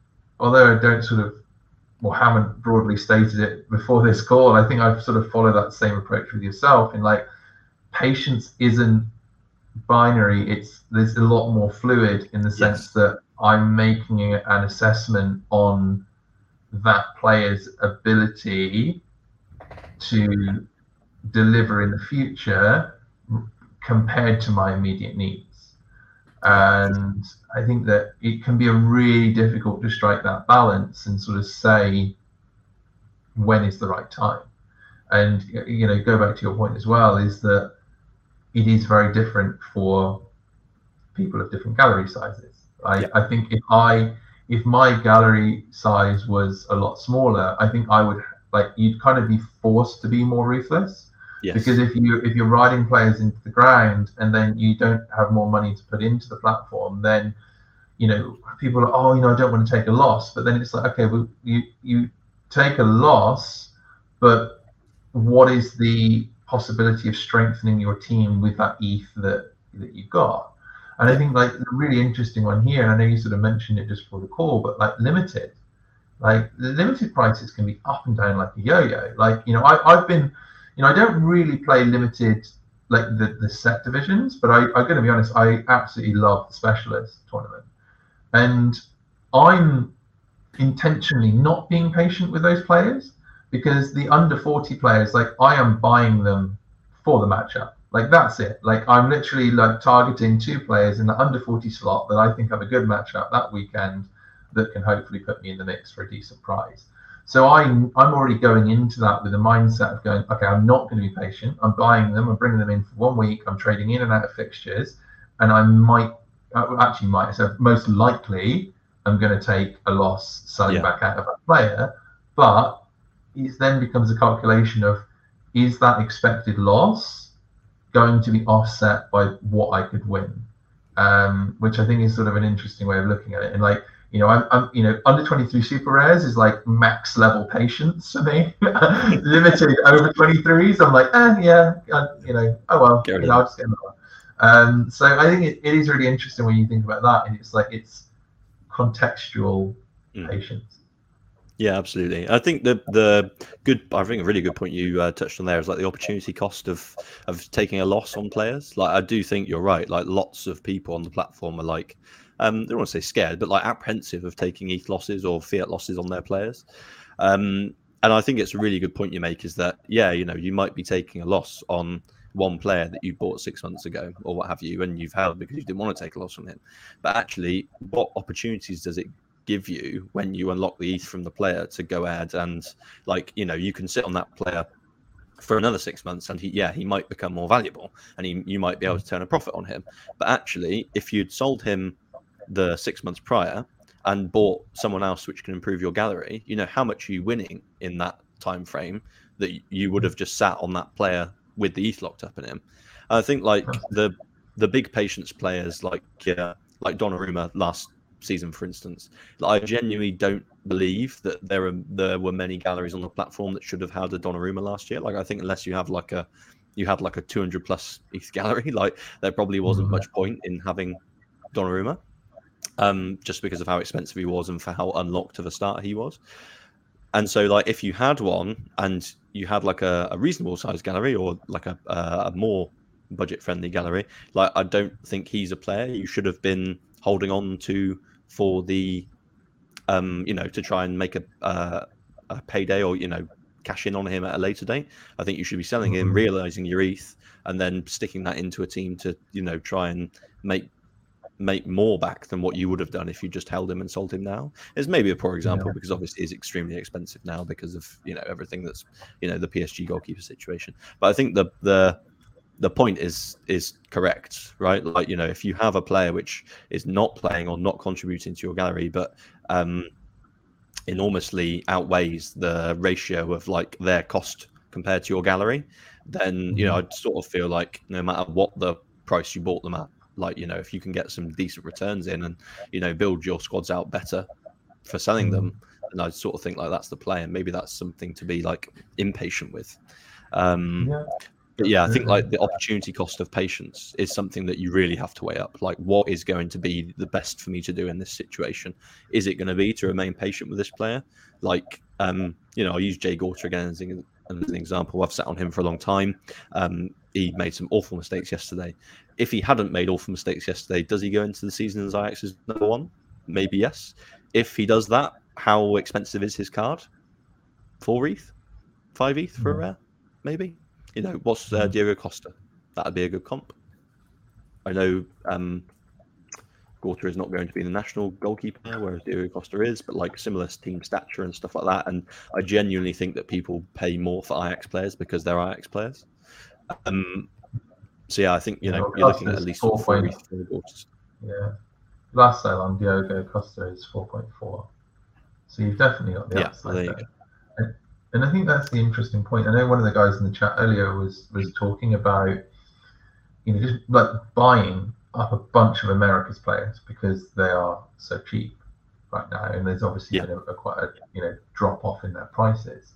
although I don't sort of, or haven't broadly stated it before this call, I think I've sort of followed that same approach with yourself. In like, patience isn't binary. It's there's a lot more fluid in the sense yes. that I'm making an assessment on that player's ability to deliver in the future compared to my immediate needs. And I think that it can be a really difficult to strike that balance and sort of say when is the right time. And you know, go back to your point as well, is that it is very different for people of different gallery sizes. I, yeah. I think if I if my gallery size was a lot smaller, I think I would like you'd kind of be forced to be more ruthless Yes. Because if you if you're riding players into the ground and then you don't have more money to put into the platform, then you know people are oh you know I don't want to take a loss, but then it's like okay well you you take a loss, but what is the possibility of strengthening your team with that ETH that that you've got? And I think like the really interesting one here, and I know you sort of mentioned it just for the call, but like limited, like the limited prices can be up and down like a yo-yo. Like you know, I, I've been, you know, I don't really play limited like the, the set divisions, but I, I'm going to be honest, I absolutely love the specialist tournament, and I'm intentionally not being patient with those players because the under 40 players, like I am buying them for the matchup. Like that's it. Like I'm literally like targeting two players in the under 40 slot that I think have a good matchup that weekend that can hopefully put me in the mix for a decent prize. So I'm I'm already going into that with a mindset of going, okay, I'm not going to be patient. I'm buying them. I'm bringing them in for one week. I'm trading in and out of fixtures, and I might actually might so most likely I'm going to take a loss selling yeah. back out of that player, but it then becomes a calculation of is that expected loss going to be offset by what I could win, um, which I think is sort of an interesting way of looking at it. And like you know, I'm, I'm, you know, under 23 super rares is like max level patience for me. Limited over 23s, I'm like, eh, yeah, I, you know, oh well, you know, I'll just get another. Um, so I think it, it is really interesting when you think about that, and it's like it's contextual mm. patience. Yeah, absolutely. I think the the good, I think a really good point you uh, touched on there is like the opportunity cost of of taking a loss on players. Like I do think you're right. Like lots of people on the platform are like, um, don't want to say scared, but like apprehensive of taking ETH losses or fiat losses on their players. Um, and I think it's a really good point you make is that yeah, you know, you might be taking a loss on one player that you bought six months ago or what have you, and you've held because you didn't want to take a loss on him. But actually, what opportunities does it give you when you unlock the ETH from the player to go ahead and like you know you can sit on that player for another six months and he yeah he might become more valuable and he, you might be able to turn a profit on him but actually if you'd sold him the six months prior and bought someone else which can improve your gallery you know how much are you winning in that time frame that you would have just sat on that player with the ETH locked up in him i think like the the big patience players like uh, like Donnarumma last season, for instance. Like, I genuinely don't believe that there are there were many galleries on the platform that should have had a Donnarumma last year. Like I think unless you have like a you had like a 200 plus ETH gallery, like there probably wasn't mm-hmm. much point in having Donnarumma, um, just because of how expensive he was and for how unlocked of a starter he was. And so, like, if you had one and you had like a, a reasonable size gallery or like a, a more budget friendly gallery, like, I don't think he's a player you should have been holding on to for the um, you know to try and make a, uh, a payday or you know cash in on him at a later date. I think you should be selling him, mm-hmm. realizing your ETH, and then sticking that into a team to you know try and make make more back than what you would have done if you just held him and sold him now. It's maybe a poor example yeah. because obviously he's extremely expensive now because of you know everything that's you know the PSG goalkeeper situation. But I think the the the point is is correct, right? Like you know, if you have a player which is not playing or not contributing to your gallery, but um, enormously outweighs the ratio of like their cost compared to your gallery, then you know mm-hmm. I'd sort of feel like no matter what the price you bought them at, like you know if you can get some decent returns in and you know build your squads out better for selling them, and mm-hmm. I sort of think like that's the play, and maybe that's something to be like impatient with. Um, yeah. But yeah, I think like the opportunity cost of patience is something that you really have to weigh up. Like, what is going to be the best for me to do in this situation? Is it going to be to remain patient with this player? Like, um, you know, I'll use Jay Gorter again as an, as an example. I've sat on him for a long time. Um, he made some awful mistakes yesterday. If he hadn't made awful mistakes yesterday, does he go into the season as Ajax's number one? Maybe yes. If he does that, how expensive is his card? Four ETH, five ETH for a hmm. rare, maybe. You know, what's uh, hmm. Diogo Costa? That'd be a good comp. I know um, Gorter is not going to be the national goalkeeper, whereas Diogo Costa is, but like similar team stature and stuff like that. And I genuinely think that people pay more for Ajax players because they're Ajax players. Um, so yeah, I think you know you're looking at at least four point. Yeah, last sale on Diogo Costa is four point four. So you've definitely got the yeah, upside there. And I think that's the interesting point. I know one of the guys in the chat earlier was was talking about, you know, just like buying up a bunch of America's players because they are so cheap right now, and there's obviously yeah. been a, a, quite a you know drop off in their prices.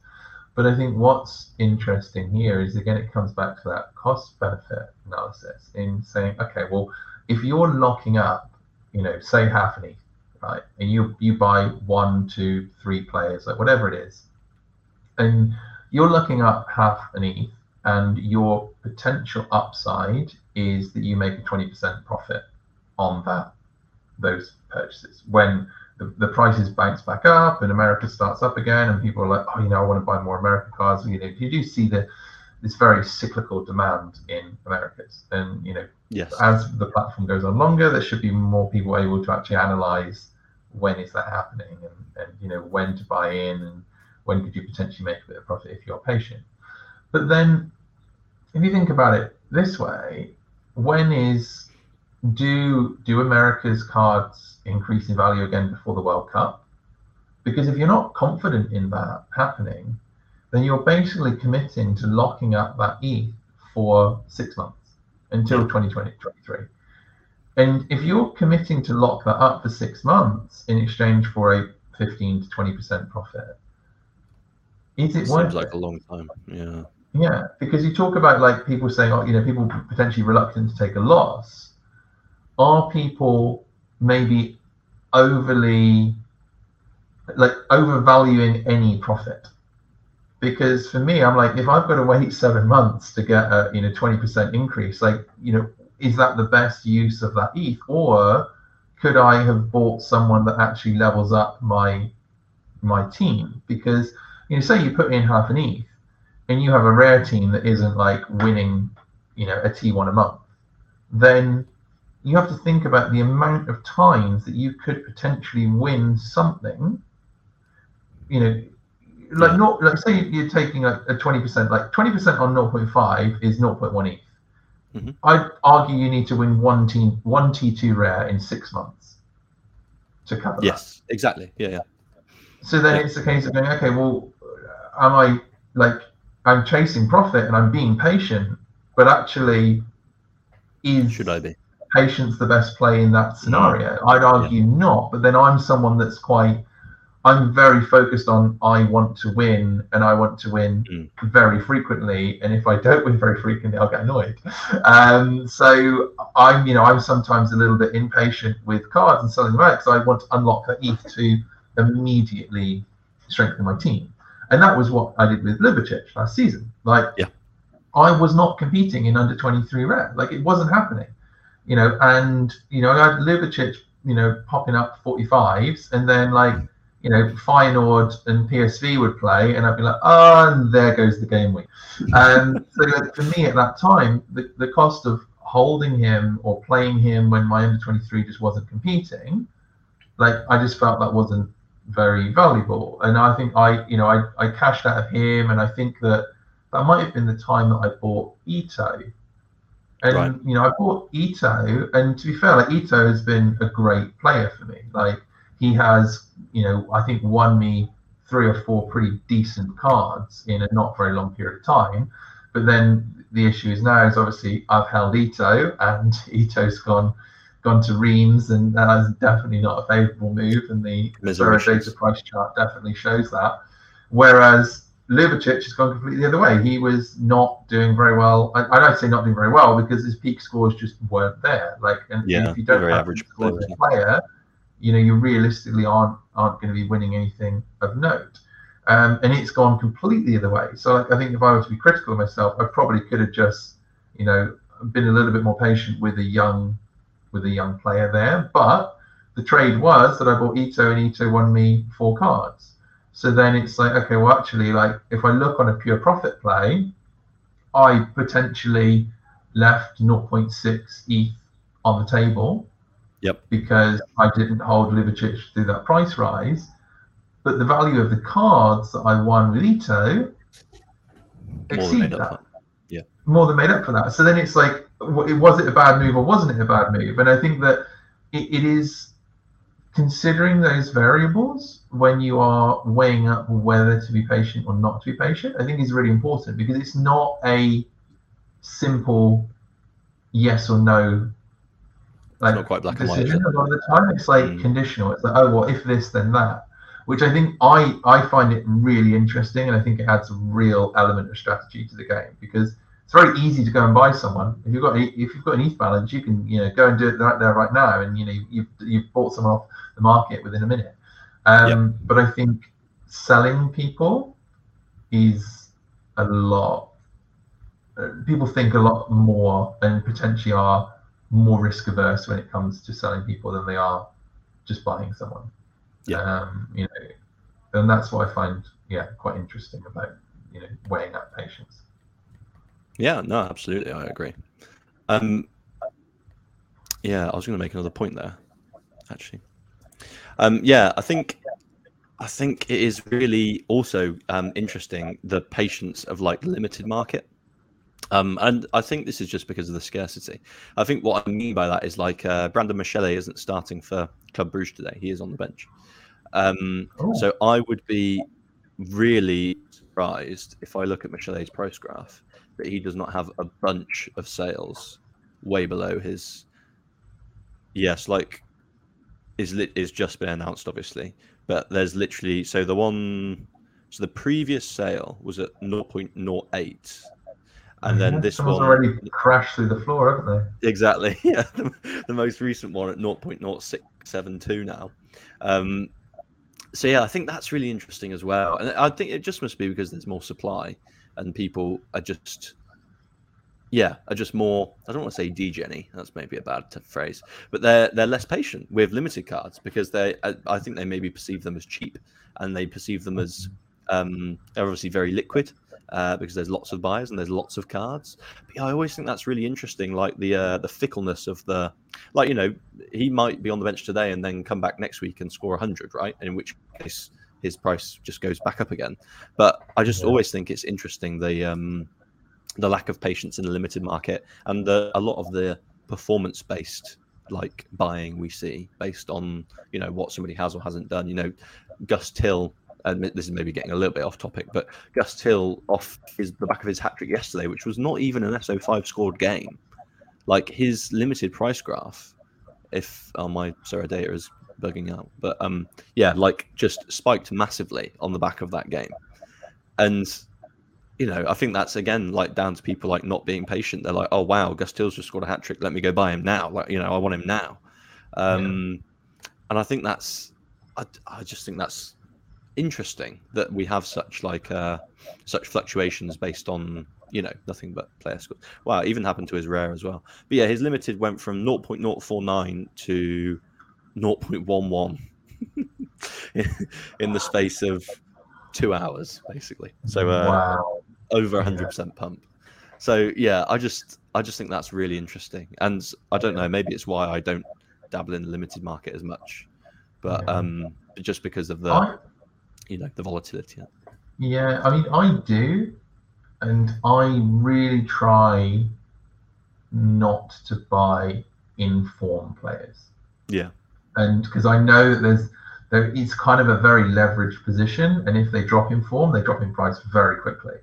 But I think what's interesting here is again, it comes back to that cost benefit analysis in saying, okay, well, if you're locking up, you know, say half an ETH, right, and you you buy one, two, three players, like whatever it is, and you're looking up half an ETH, and your potential upside is that you make a 20% profit on that those purchases when the, the prices bounce back up and America starts up again, and people are like, oh, you know, I want to buy more American cars. You know, you do see the this very cyclical demand in Americas, and you know, yes, as the platform goes on longer, there should be more people able to actually analyze when is that happening, and, and you know, when to buy in, and when could you potentially make a bit of profit if you're patient. But then, if you think about it this way, when is do do America's cards increase in value again before the World Cup. Because if you're not confident in that happening, then you're basically committing to locking up that ETH for six months until 2023. And if you're committing to lock that up for six months in exchange for a 15 to 20% profit, is it, it seems like it? a long time? Yeah. Yeah, because you talk about like people saying, oh, you know, people potentially reluctant to take a loss. Are people maybe overly like overvaluing any profit. Because for me i'm like if i've got to wait seven months to get a you know 20% increase like you know is that the best use of that eth or could i have bought someone that actually levels up my my team? Because you know say you put in half an eth and you have a rare team that isn't like winning you know a t1 a month then you have to think about the amount of times that you could potentially win something. You know, like yeah. not like say you're taking a, a 20%, like 20% on 0.5 is 0.1 ETH. Mm-hmm. I'd argue you need to win one team one T2 rare in six months to cover that. yes, that. exactly. Yeah, yeah. So then yeah. it's a case of going, okay, well, am I like I'm chasing profit and I'm being patient, but actually is should I be? Patience the best play in that scenario? I'd argue yeah. not, but then I'm someone that's quite I'm very focused on I want to win and I want to win mm. very frequently. And if I don't win very frequently, I'll get annoyed. Um, so I'm, you know, I'm sometimes a little bit impatient with cards and selling them out because I want to unlock that ETH to immediately strengthen my team. And that was what I did with Ljubicic last season. Like, yeah. I was not competing in under 23 red. Like, it wasn't happening you know, and you know, I had Ljubicic, you know, popping up 45s, and then like, you know, Feyenoord and PSV would play, and I'd be like, oh, and there goes the game week. Um, so for me at that time, the, the cost of holding him or playing him when my under 23 just wasn't competing, like I just felt that wasn't very valuable. And I think I, you know, I, I cashed out of him, and I think that that might have been the time that I bought Ito and right. you know, I bought Ito, and to be fair, like Ito has been a great player for me. Like he has, you know, I think won me three or four pretty decent cards in a not very long period of time. But then the issue is now is obviously I've held Ito, and Ito's gone gone to Reims, and that is definitely not a favourable move. And the data price chart definitely shows that. Whereas Ljubicic has gone completely the other way. He was not doing very well. I, I don't say not doing very well because his peak scores just weren't there. Like, and yeah, if you don't have average player, player, you know, you realistically aren't aren't going to be winning anything of note. Um, and it's gone completely the other way. So like, I think if I were to be critical of myself, I probably could have just, you know, been a little bit more patient with a young, with a young player there. But the trade was that I bought Ito, and Ito won me four cards. So then it's like, okay, well, actually, like if I look on a pure profit play, I potentially left 0.6 ETH on the table. Yep. Because I didn't hold Ljubicic through that price rise. But the value of the cards that I won with Ito exceeded that. Yeah. More than made up for that. So then it's like, was it a bad move or wasn't it a bad move? And I think that it, it is considering those variables when you are weighing up whether to be patient or not to be patient, I think is really important because it's not a simple yes or no. Like, it's not quite black and white. A lot of the time, it's like mm. conditional. It's like, oh well, if this, then that. which I think I I find it really interesting, and I think it adds a real element of strategy to the game because it's very easy to go and buy someone. If you've got if you've got an ETH balance, you can you know go and do it right there right now, and you know you've you've bought someone off the market within a minute. Um, yep. But I think selling people is a lot. Uh, people think a lot more and potentially are more risk averse when it comes to selling people than they are just buying someone. Yeah. Um, you know, and that's what I find yeah quite interesting about you know weighing up patience. Yeah, no, absolutely, I agree. Um, yeah, I was going to make another point there, actually. Um, yeah, I think I think it is really also um, interesting the patience of like limited market. Um, and I think this is just because of the scarcity. I think what I mean by that is like uh, Brandon Mechele isn't starting for Club Bruges today; he is on the bench. Um, oh. So I would be really surprised if I look at Mechele's price graph that he does not have a bunch of sales way below his. Yes, like is lit is just been announced, obviously, but there's literally so the one so the previous sale was at 0.08 and then this one already crashed through the floor, haven't they? Exactly. Yeah, the, the most recent one at 0.0672 now. Um, so yeah, I think that's really interesting as well, and I think it just must be because there's more supply and people are just yeah, are just more. I don't want to say degenny. That's maybe a bad t- phrase, but they're they're less patient with limited cards because they. I, I, think they maybe perceive them as cheap, and they perceive them as um, they're obviously very liquid uh, because there's lots of buyers and there's lots of cards. But yeah, I always think that's really interesting, like the uh, the fickleness of the, like you know, he might be on the bench today and then come back next week and score hundred, right? In which case his price just goes back up again. But I just yeah. always think it's interesting the um, the lack of patience in the limited market and the, a lot of the performance based like buying we see based on you know what somebody has or hasn't done. You know, Guus Til and this is maybe getting a little bit off topic, but Guus Til off his the back of his hat trick yesterday, which was not even an SO5 scored game. Like his limited price graph, if oh, my Sorare data is bugging out, but um, yeah, like just spiked massively on the back of that game, and you know, I think that's again like down to people like not being patient. They're like, oh wow, Guus Til's just scored a hat trick. Let me go buy him now. Like you know, I want him now. Um, yeah. And I think that's, I, I just think that's interesting that we have such like uh, such fluctuations based on you know nothing but player scores. Wow, it even happened to his rare as well. But yeah, his limited went from 0.049 to 0.11 in the space of two hours, basically. So uh, wow. Over 100% pump. So yeah, I just I just think that's really interesting, and I don't know, maybe it's why I don't dabble in the limited market as much, but um, just because of the you know the volatility. Yeah, I mean, I do, and I really try not to buy informed players. Yeah, and because I know that there's there, it's kind of a very leveraged position, and if they drop in form, they drop in price very quickly.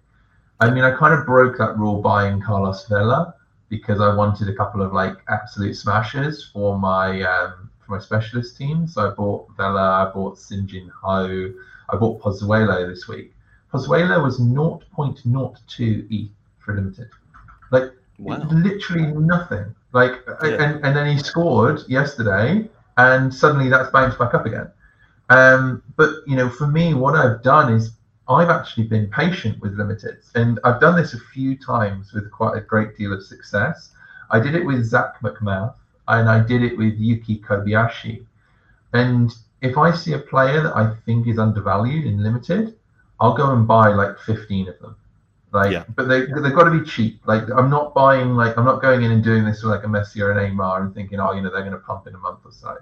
I mean, I kind of broke that rule buying Carlos Vela because I wanted a couple of like absolute smashes for my um, for my specialist team. So I bought Vela, I bought Sinjin Ho, I bought Pozuelo this week. Pozuelo was 0.02 ETH for limited. Like wow. literally nothing. Like yeah. and, and then he scored yesterday and suddenly that's bounced back up again. Um, but you know, for me, what I've done is I've actually been patient with limiteds, and I've done this a few times with quite a great deal of success. I did it with Zac MacMath, and I did it with Yuki Kobayashi. And if I see a player that I think is undervalued in limited, I'll go and buy like 15 of them. Like, yeah. but they they've got to be cheap. Like, I'm not buying like I'm not going in and doing this with like a Messi or an Neymar and thinking, oh, you know, they're going to pump in a month or so.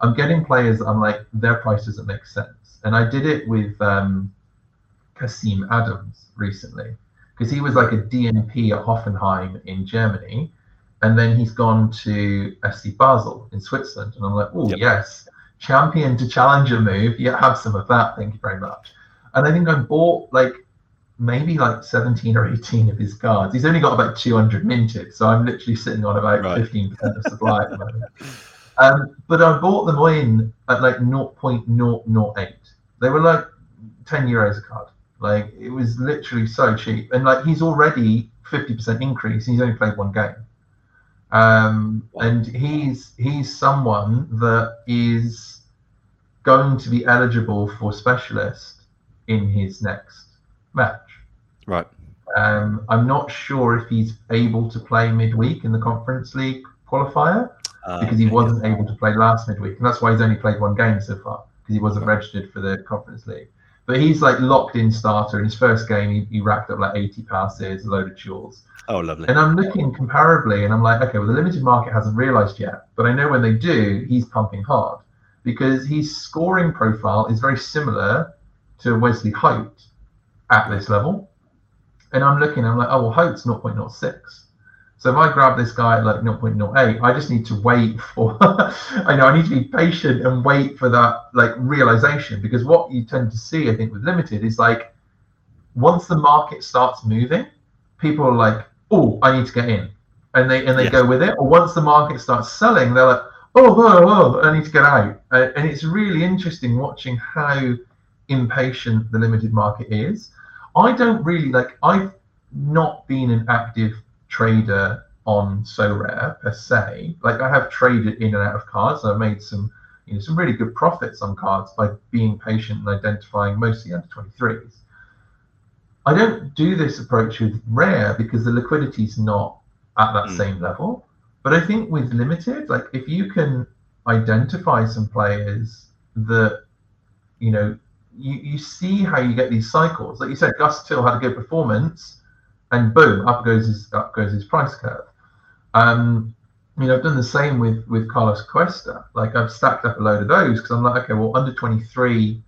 I'm getting players. I'm like, their price doesn't make sense. And I did it with um, Kasim Adams recently because he was like a DNP at Hoffenheim in Germany, and then he's gone to FC Basel in Switzerland, and I'm like, oh yep. yes, champion to challenger move. Yeah, have some of that. Thank you very much. And I think I bought like maybe like 17 or 18 of his cards. He's only got about 200 minted, so I'm literally sitting on about right. 15% of supply at the Um, but I bought them in at like 0.008. They were like 10 euros a card. Like it was literally so cheap. And like he's already 50% increase. He's only played one game. Um, and he's he's someone that is going to be eligible for specialist in his next match. Right. Um, I'm not sure if he's able to play midweek in the Conference League qualifier Uh, because he wasn't yeah. able to play last midweek, and that's why he's only played one game so far because he wasn't registered for the Conference League. But he's like locked in starter. In his first game, he, he racked up like 80 passes, a load of duels. Oh, lovely. And I'm looking comparably, and I'm like, okay, well, the limited market hasn't realised yet, but I know when they do, he's pumping hard because his scoring profile is very similar to Wesley Holt at this level. And I'm looking, I'm like, oh, well, Holt's 0.06. So if I grab this guy at like 0.08, I just need to wait for, I know I need to be patient and wait for that like realization because what you tend to see, I think, with limited is like once the market starts moving, people are like, oh, I need to get in. And they and they Yes. go with it. Or once the market starts selling, they're like, oh, oh, oh, I need to get out. And it's really interesting watching how impatient the limited market is. I don't really like. I've not been an active trader on Sorare per se. Like I have traded in and out of cards. I've made some, you know, some really good profits on cards by being patient and identifying mostly under 23s. I don't do this approach with rare because the liquidity is not at that Mm. same level. But I think with limited, like if you can identify some players that, you know, you, you see how you get these cycles. Like you said, Guus Til had a good performance, and boom, up goes his up goes his price curve. Um, you know, I've done the same with with Carlos Cuesta. Like I've stacked up a load of those because I'm like, okay, well, under 23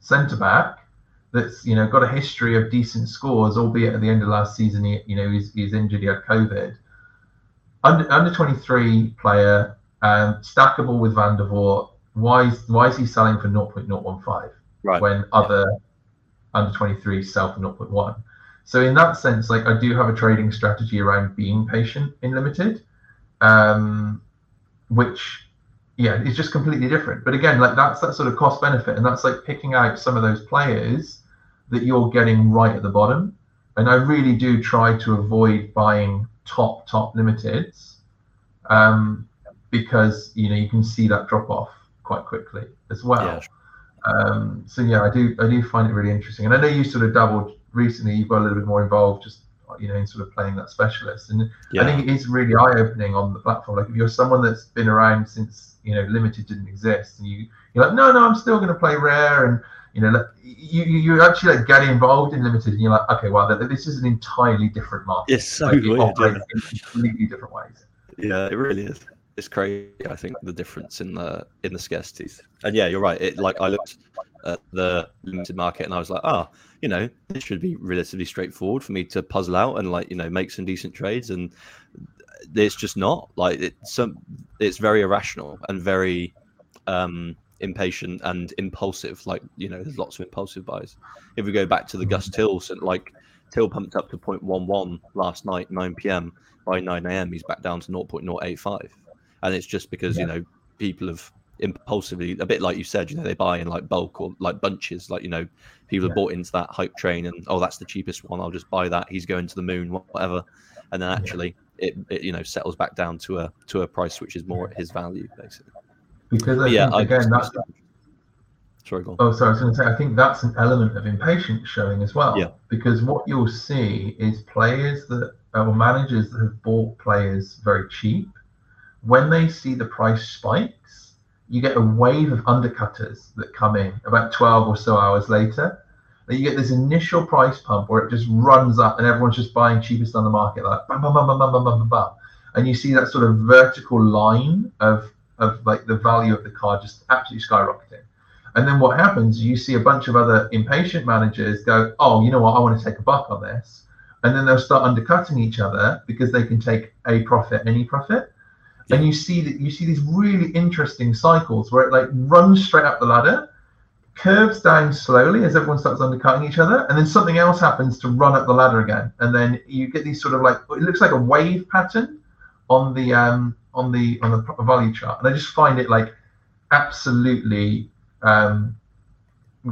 centre back that's you know got a history of decent scores, albeit at the end of last season, he, you know, he's, he's injured, he had COVID. Under under 23 player, um, stackable with Vandevoordt. Why is why is he selling for 0.015? Right. when other under 23 sell for 0.1. So in that sense, like I do have a trading strategy around being patient in limited, um, which yeah, it's just completely different. But again, like that's that sort of cost benefit, and that's like picking out some of those players that you're getting right at the bottom. And I really do try to avoid buying top top limiteds, um, because you know you can see that drop off quite quickly as well. Yeah, Um, so yeah, I do I do find it really interesting, and I know you sort of dabbled recently. You've got a little bit more involved, just you know, in sort of playing that specialist, and yeah. I think it is really eye opening on the platform. Like if you're someone that's been around since you know limited didn't exist, and you you're like, no, no, I'm still going to play rare, and you know, like, you you actually like get involved in limited, and you're like, okay, well, this is an entirely different market. It's so Like, it weird. Yeah. in completely different ways. yeah, it really is. It's crazy. I think the difference in the in the scarcities. And yeah, you're right. It like I looked at the limited market and I was like, oh, you know, this should be relatively straightforward for me to puzzle out and like you know make some decent trades. And it's just not like it's some. It's very irrational and very um impatient and impulsive. Like you know, there's lots of impulsive buys. If we go back to the Guus Tils and like Til pumped up to 0.11 last night, 9 p.m. By 9 a.m., he's back down to 0.085, and it's just because you know people have impulsively, a bit like you said, you know, they buy in like bulk or like bunches, like you know, people Yeah. have bought into that hype train, and oh, that's the cheapest one, I'll just buy that. He's going to the moon, whatever, and then actually it, it you know settles back down to a to a price which is more at his value, basically. Because I yeah, think I again that's sorry, go on. Oh, sorry. I was going to say, I think that's an element of impatience showing as well. Yeah. Because what you'll see is players that, or managers that have bought players very cheap, when they see the price spikes, you get a wave of undercutters that come in about 12 or so hours later. You get this initial price pump where it just runs up and everyone's just buying cheapest on the market, like bam, bam, bam, bam, bam, bam, bam, bam. And you see that sort of vertical line of of like the value of the car just absolutely skyrocketing. And then what happens? You see a bunch of other impatient managers go, "Oh, you know what? I want to take a buck on this," and then they'll start undercutting each other because they can take a profit, any profit. And you see that you see these really interesting cycles where it like runs straight up the ladder, curves down slowly as everyone starts undercutting each other, and then something else happens to run up the ladder again. And then you get these sort of like it looks like a wave pattern on the um on the on the value chart. And I just find it like absolutely um,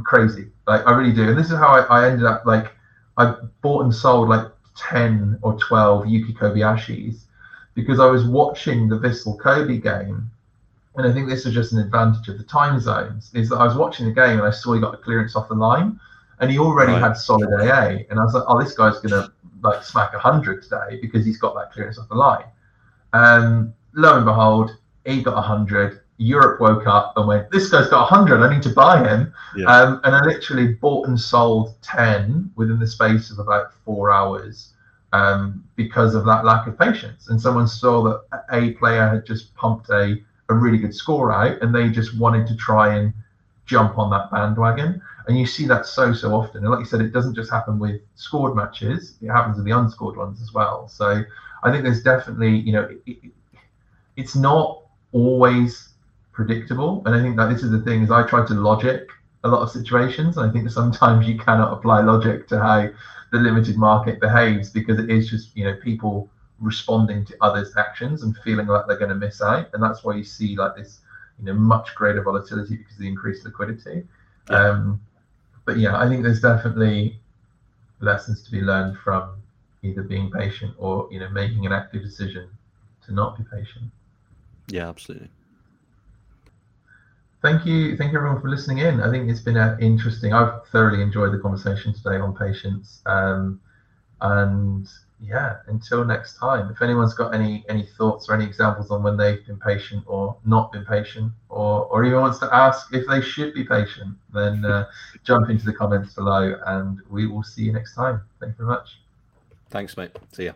crazy. Like I really do. And this is how I, I ended up like I bought and sold like 10 or 12 Yuki Kobayashi's because I was watching the Vissel Kobe game. And I think this is just an advantage of the time zones is that I was watching the game and I saw he got the clearance off the line and he already right. had solid AA. And I was like, oh, this guy's going to like smack 100 today because he's got that clearance off the line. Um, lo and behold, he got 100. Europe woke up and went, this guy's got 100. I need to buy him. Yeah. Um, and I literally bought and sold 10 within the space of about four hours um, because of that lack of patience. And someone saw that a player had just pumped a, a really good score out and they just wanted to try and jump on that bandwagon. And you see that so, so often. And like you said, it doesn't just happen with scored matches, it happens with the unscored ones as well. So I think there's definitely, you know, it, it, it's not always predictable. And I think that this is the thing is I try to logic a lot of situations. And I think sometimes you cannot apply logic to how the limited market behaves because it is just you know people responding to others' actions and feeling like they're going to miss out, and that's why you see like this you know much greater volatility because of the increased liquidity. Yeah. Um, but yeah, I think there's definitely lessons to be learned from either being patient or you know making an active decision to not be patient. Yeah, absolutely thank you thank you everyone for listening in. I think it's been uh, interesting i've thoroughly enjoyed the conversation today on patience um, and yeah until next time. If anyone's got any any thoughts or any examples on when they've been patient or not been patient or or even wants to ask if they should be patient then uh, jump into the comments below and we will see you next time. Thank you very much. Thanks mate. See ya